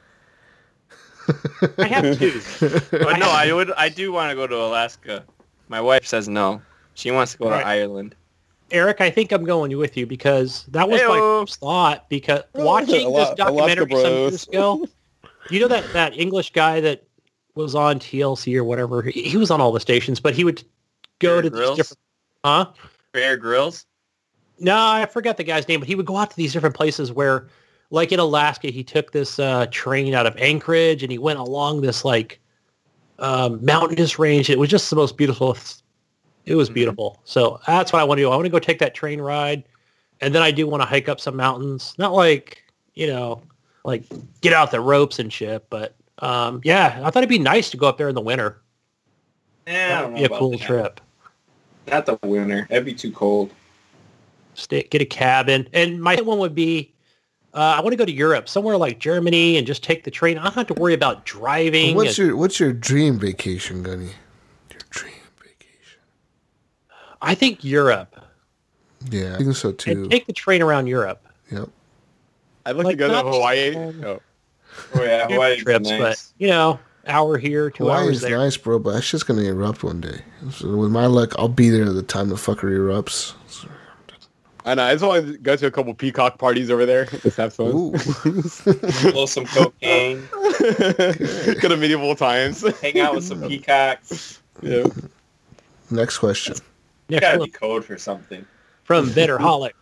I have to. But no, I would. I do want to go to Alaska. My wife says no. She wants to go Right. to Ireland. Eric, I think I'm going with you because that was my first thought. Because watching Ala- this documentary Alaska some bros. years ago, you know that that English guy that was on TLC or whatever. He, he was on all the stations, but he would go Bear to these Grylls? different. Huh? Bear Grylls. No, I forgot the guy's name, but he would go out to these different places where, like in Alaska, he took this uh, train out of Anchorage and he went along this like um, mountainous range. It was just the most beautiful. It was Mhm. beautiful. So that's what I want to do. I want to go take that train ride, and then I do want to hike up some mountains. Not like you know, like get out the ropes and shit, but um, yeah, I thought it'd be nice to go up there in the winter. Yeah, that'd be a cool that. trip. Not the winter. That'd be too cold. stay, get a cabin. And my one would be, uh, I want to go to Europe, somewhere like Germany, and just take the train. I don't have to worry about driving. What's and- your What's your dream vacation, Gunny? Your dream vacation. I think Europe. Yeah, I think so too. And take the train around Europe. Yep. I'd like, Like, to go to Hawaii. Oh. Oh yeah, Hawaii trips, but you know, hour here, two Hawaii hours is there. nice, bro, but that's just gonna erupt one day. So with my luck, I'll be there at the time the fucker erupts. I know. I just want to go to a couple peacock parties over there. Just have fun. Blow some cocaine, go to medieval times. hang out with some peacocks. yeah. Next question. Next Gotta one be code for something. from Betterholic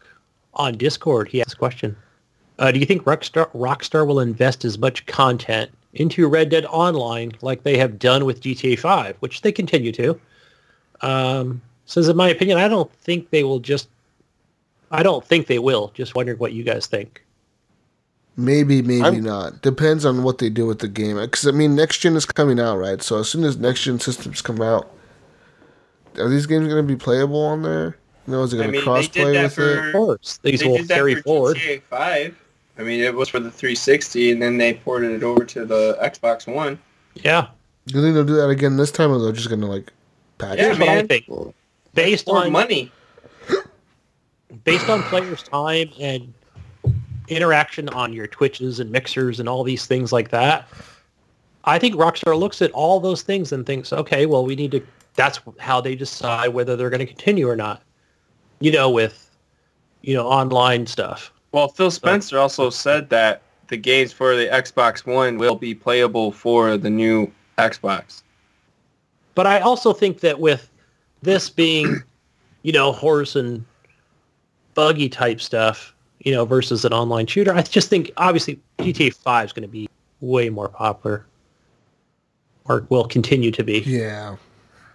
on Discord. He asked a question. Uh, do you think Rockstar, Rockstar will invest as much content into Red Dead Online like they have done with GTA 5, which they continue to? Um, says, in my opinion, I don't think they will just... I don't think they will. Just wondering what you guys think. Maybe, maybe I'm- not. Depends on what they do with the game. Because I mean, next gen is coming out, right? So as soon as next gen systems come out, are these games going to be playable on there? You know, is it going to mean, they cross play with for- Of course, these they will did that carry for forward. GTA 5. I mean, it was for the 360, and then they ported it over to the Xbox One. Yeah, it? Do you think they'll do that again this time, or they're just going to like patch Yeah, it? here's man. think. Based Or on money. based on players' time and interaction on your Twitches and mixers and all these things like that, I think Rockstar looks at all those things and thinks, okay, well, we need to. That's how they decide whether they're going to continue or not. You know, with you know online stuff. Well, Phil Spencer also said that the games for the Xbox One will be playable for the new Xbox. But I also think that with this being, you know, horse and buggy type stuff, you know, versus an online shooter, I just think obviously GTA 5 is going to be way more popular or will continue to be. Yeah.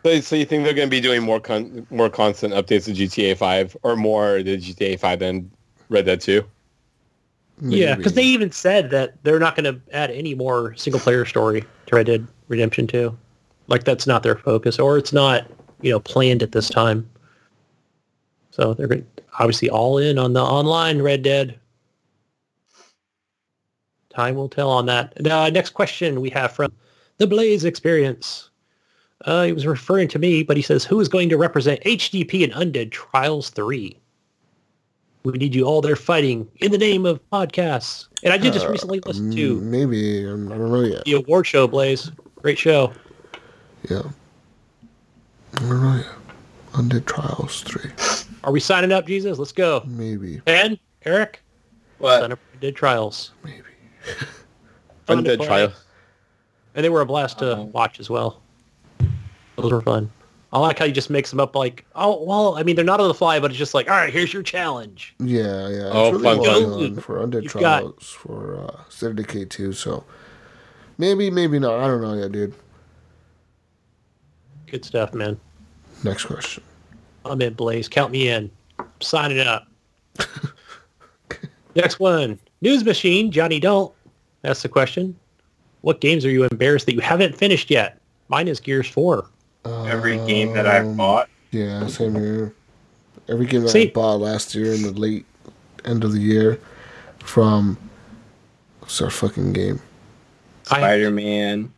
So, so you think they're going to be doing more con- more constant updates to GTA 5 or more the GTA 5 than Red Dead 2? Yeah, because they even said that they're not going to add any more single player story to Red Dead Redemption 2. Like that's not their focus, or it's not, you know, planned at this time. So they're obviously all in on the online Red Dead. Time will tell on that. And, uh, next question we have from the Blaze Experience. Uh, he was referring to me, but he says, "Who is going to represent HGP in Undead Trials 3?" We need you all there fighting in the name of podcasts. And I did just Uh, recently listen to Maybe. I'm- don't know yet. the award show, Blaze. Great show. Yeah. I don't know yet. Undead Trials 3. Are we signing up, Jesus? Let's go. Maybe. Ben, Eric, What? sign up for Dead Trials. Maybe. Undead play. Trial. And they were a blast to Uh-huh. watch as well. Those were fun. I like how you just mix them up like, oh, well, I mean, they're not on the fly, but it's just like, all right, here's your challenge. Yeah, yeah. Oh, it's fun really well done for Undead You've got- Trials for uh, State of Decay 2, so maybe, maybe not. I don't know yet, dude. Good stuff, man. Next question. I'm in, Blaze. Count me in. Signing up. Next one. News Machine, Johnny Don't. That's the question. What games are you embarrassed that you haven't finished yet? Mine is Gears 4. Every game that I've Um, bought. Yeah, same here. Every game that See- I bought last year in the late end of the year from what's our fucking game? Spider-Man,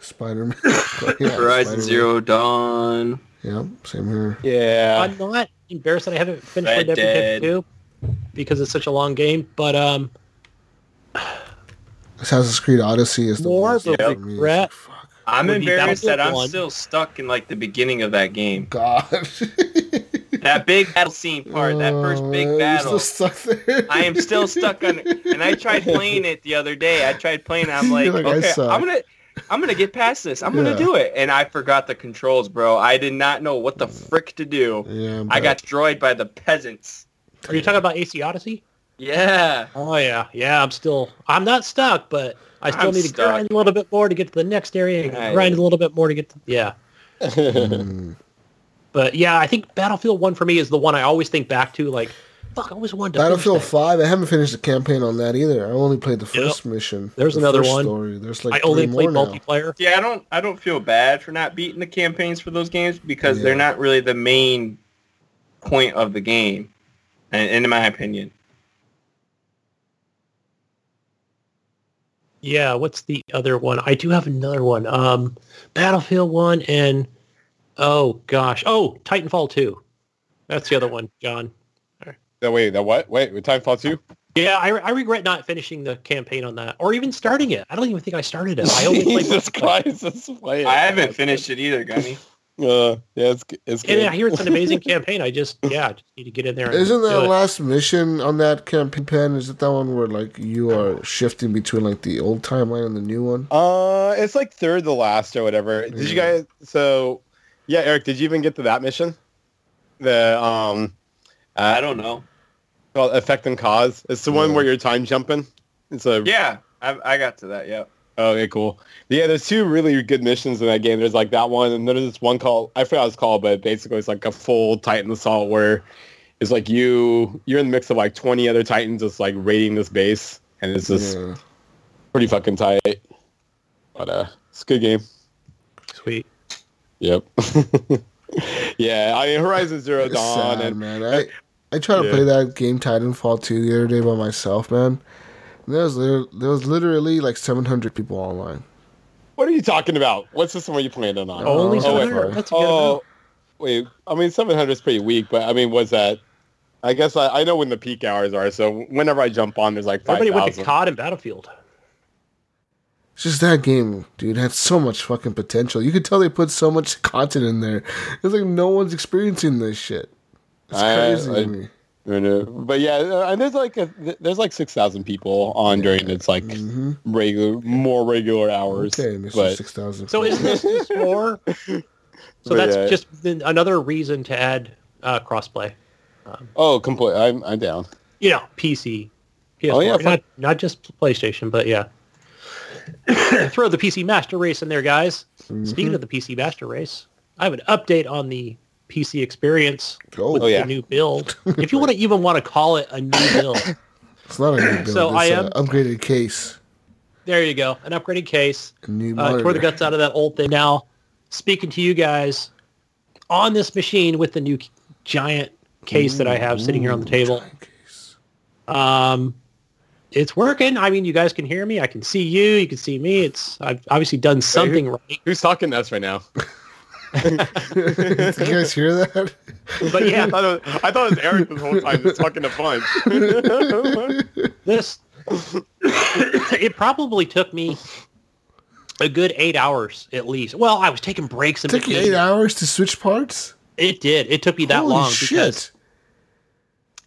Spider Man. yeah, Horizon Spider-Man. Zero Dawn. Yep, same here. Yeah. I'm not embarrassed that I haven't finished Red Red Dead Dead. 2 because it's such a long game, but um, Assassin's Creed Odyssey is the More worst of a for me. Regret. Fuck. I'm embarrassed that I'm 1. still stuck in like the beginning of that game. God. That big battle scene part, that first Oh, big you're battle. Still stuck there. I am still stuck on it. And I tried playing it the other day. I tried playing it. I'm like, like, okay. I'm gonna I'm gonna get past this. I'm Yeah. gonna do it. And I forgot the controls, bro. I did not know what the frick to do. Yeah, I got destroyed by the peasants. Are you talking about AC Odyssey? Yeah. Oh yeah, yeah. I'm still. I'm not stuck, but I still I'm need to stuck. grind a little bit more to get to the next area. And Right. grind a little bit more to get to yeah. Mm. But yeah, I think Battlefield One for me is the one I always think back to. Like, fuck, I always wanted to. finish Battlefield that. Five. I haven't finished the campaign on that either. I only played the Yep. first mission. There's the another one. Story. There's like I only three played more now. multiplayer. Yeah, I don't I don't feel bad for not beating the campaigns for those games because they're not really the main point of the game, in, in my opinion. Yeah, what's the other one? I do have another one. Um, Battlefield One and oh gosh, oh Titanfall Two. That's the other one, John. No, wait, that what? Wait, with Titanfall 2? Yeah, I, I regret not finishing the campaign on that, or even starting it. I don't even think I started it. I only played Jesus. Christ, let's play it. I haven't finished it either, Gunny. Uh, yeah, it's, it's good. And I hear it's an amazing campaign. I just yeah, just need to get in there. And Isn't do that last mission on that campaign? Is it that one where like you are shifting between like the old timeline and the new one? Uh, it's like third to last or whatever. Did you guys? So, yeah, Eric, did you even get to that mission? The um, I don't know. called effect and cause. It's the one where you're time jumping. It's a Yeah, I, I got to that. Yeah. Okay, cool. Yeah, there's two really good missions in that game. There's like that one, and there's this one called I forgot what it's called, but basically it's like a full Titan assault where it's like you you're in the mix of like 20 other Titans just like raiding this base, and it's just Yeah. pretty fucking tight. But uh, it's a good game. Sweet. Yep. yeah, I mean Horizon Zero Dawn, sad, and man. I I tried to Yeah. play that game Titanfall 2 the other day by myself, man. And there was literally, there was literally like 700 people online. what are you talking about? What system are you playing it on? Only Oh, seven wait, hundred. sorry. That's a good Oh, wait. I mean, 700 is pretty weak, but I mean, was that? I guess I, I know when the peak hours are. So whenever I jump on, there's like Everybody went to COD and Battlefield. It's just that game, dude, had so much fucking potential. You could tell they put so much content in there. It's like no one's experiencing this shit. It's I- crazy I- to me. I know. But yeah, uh, and there's like a, there's like 6,000 people on during its like hmm regular, more regular hours. Okay, Mr. But 6000. So is this just more? So But that's yeah. just another reason to add uh, crossplay. oh, complete. I'm I'm down. You know, PC, PS4, Oh, yeah, not not just PlayStation, but yeah. Throw the PC Master Race in there, guys. Mm-hmm. Speaking of the PC Master Race, I have an update on the PC experience Oh, with Oh, yeah. the new build. if you want to even want to call it a new build, it's not a new build. So it's I an am- upgraded case. there you go, an upgraded case. A new uh, tore the guts out of that old thing. Now, speaking to you guys on this machine with the new giant case that I have sitting here on the table, case. um, it's working. I mean, you guys can hear me. I can see you. You can see me. It's I've obviously done something right. Who's talking to us right now? Did you guys hear that? But yeah, I, thought it was, I thought it was Eric this whole time just talking a bunch. this it probably took me a good eight hours at least. Well, I was taking breaks It took you eight hours to switch parts? It did. It took me that Holy long shit. because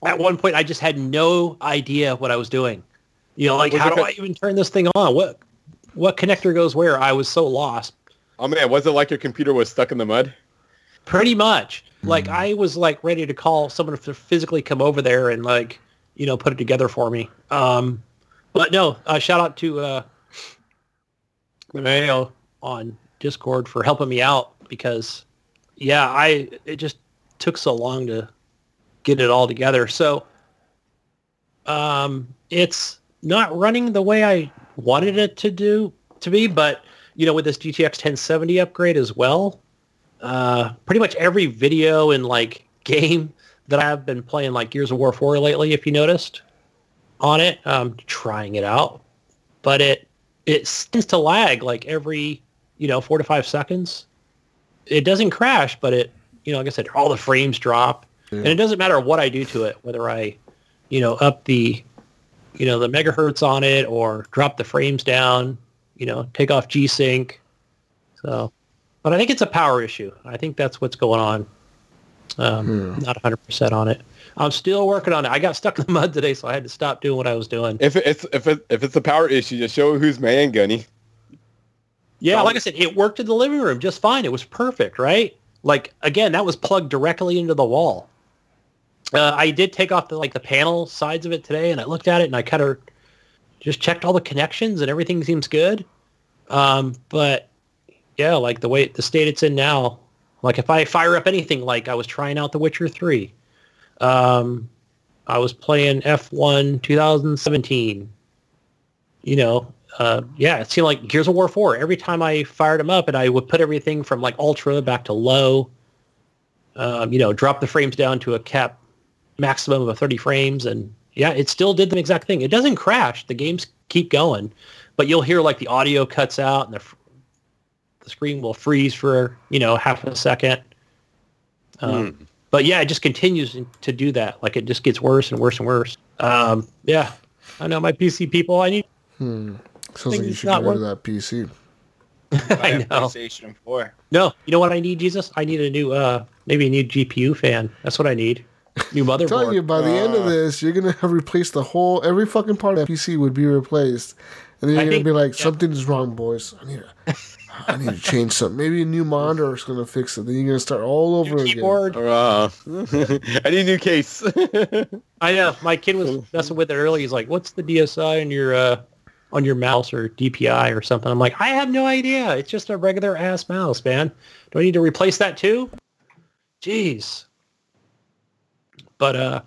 at one point I just had no idea what I was doing. You know, like Was how do a- I even turn this thing on? What what connector goes where? I was so lost. Oh man, was it like your computer was stuck in the mud? Pretty much. Like I was like ready to call someone to physically come over there and like, you know, put it together for me. Um but no, uh, shout out to uh Mayo on Discord for helping me out because yeah, I it just took so long to get it all together. So um it's not running the way I wanted it to do to be, but you know, with this GTX 1070 upgrade as well, uh, pretty much every video and like game that I've been playing, like Gears of War 4 lately, if you noticed, on it, um, trying it out, but it it tends to lag like every you know four to five seconds. It doesn't crash, but it you know like I said, all the frames drop, and it doesn't matter what I do to it, whether I you know up the you know the megahertz on it or drop the frames down, you know take off G Sync. So, but I think it's a power issue. I think that's what's going on. Um, Not 100% on it. I'm still working on it. I got stuck in the mud today, so I had to stop doing what I was doing. If it's if it, if it's a power issue, just show who's man, Gunny. Yeah, like I said, it worked in the living room just fine. It was perfect, right? Like again, that was plugged directly into the wall. Uh, I did take off the like the panel sides of it today, and I looked at it and I kind of just checked all the connections and everything seems good. Um, but yeah, like the way the state it's in now, like if I fire up anything, like I was trying out The Witcher Three, um, I was playing F1 2017. You know, uh, yeah, it seemed like Gears of War 4. Every time I fired them up, and I would put everything from like ultra back to low. Um, you know, drop the frames down to a cap maximum of 30 frames, and yeah, it still did the exact thing. It doesn't crash. The games keep going, but you'll hear like the audio cuts out and the the screen will freeze for you know half a second. Um, mm. But yeah, it just continues to do that. Like it just gets worse and worse and worse. Um, yeah, I know my PC people. I need. Hmm. Sounds like you should get rid of that PC. I know. PlayStation 4. No, you know what I need, Jesus? I need a new, uh, maybe a new GPU fan. That's what I need. New motherboard. I'm telling you, by the uh, end of uh. this, you're gonna have replaced the whole every fucking part of that PC would be replaced, and then you're I gonna think, be like, yeah. something's wrong, boys. I need a, I need to change something. Maybe a new monitor is gonna fix it. Then you're gonna start all over new keyboard. again. Uh, I need a new case. I know. My kid was messing with it early. He's like, "What's the DSI on your uh, on your mouse or DPI or something?" I'm like, "I have no idea. It's just a regular ass mouse, man. Do I need to replace that too?" Jeez. But uh,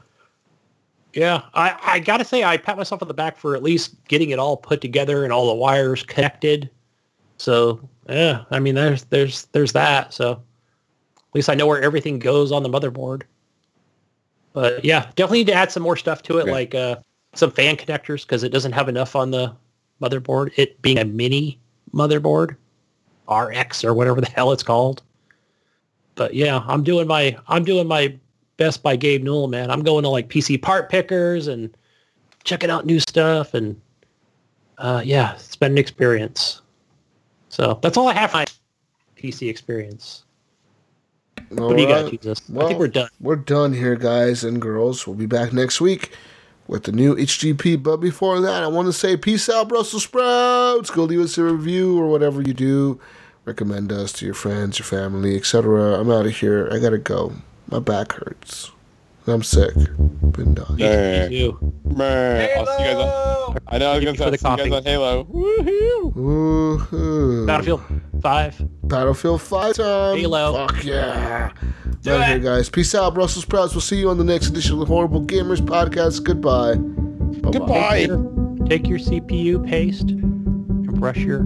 yeah, I, I gotta say I pat myself on the back for at least getting it all put together and all the wires connected. So yeah, I mean there's there's there's that. So at least I know where everything goes on the motherboard. But yeah, definitely need to add some more stuff to it, okay. like uh, some fan connectors because it doesn't have enough on the motherboard. It being a mini motherboard, RX or whatever the hell it's called. But yeah, I'm doing my I'm doing my best by Gabe Newell, man. I'm going to like PC part pickers and checking out new stuff and uh, yeah, it's been an experience. So that's all I have for my PC experience. All what do you right. got, Jesus? Well, I think we're done. We're done here, guys and girls. We'll be back next week with the new HGP. But before that, I want to say peace out, Brussels sprouts. Go leave us a review or whatever you do. Recommend us to your friends, your family, etc. I'm out of here. I gotta go. My back hurts. I'm sick. Been done. Man. You Man. I'll see you guys on. I know I was gonna say, see you guys on Halo. Woohoo! Woohoo! Battlefield Five. Battlefield Five time. Halo. Fuck yeah! Do right here, guys. Peace out, Brussels sprouts. We'll see you on the next edition of the Horrible Gamers podcast. Goodbye. Bye-bye. Goodbye. Take your, take your CPU paste and brush your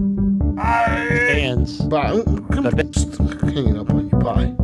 hands. Bye. I'm hanging up on you. Bye.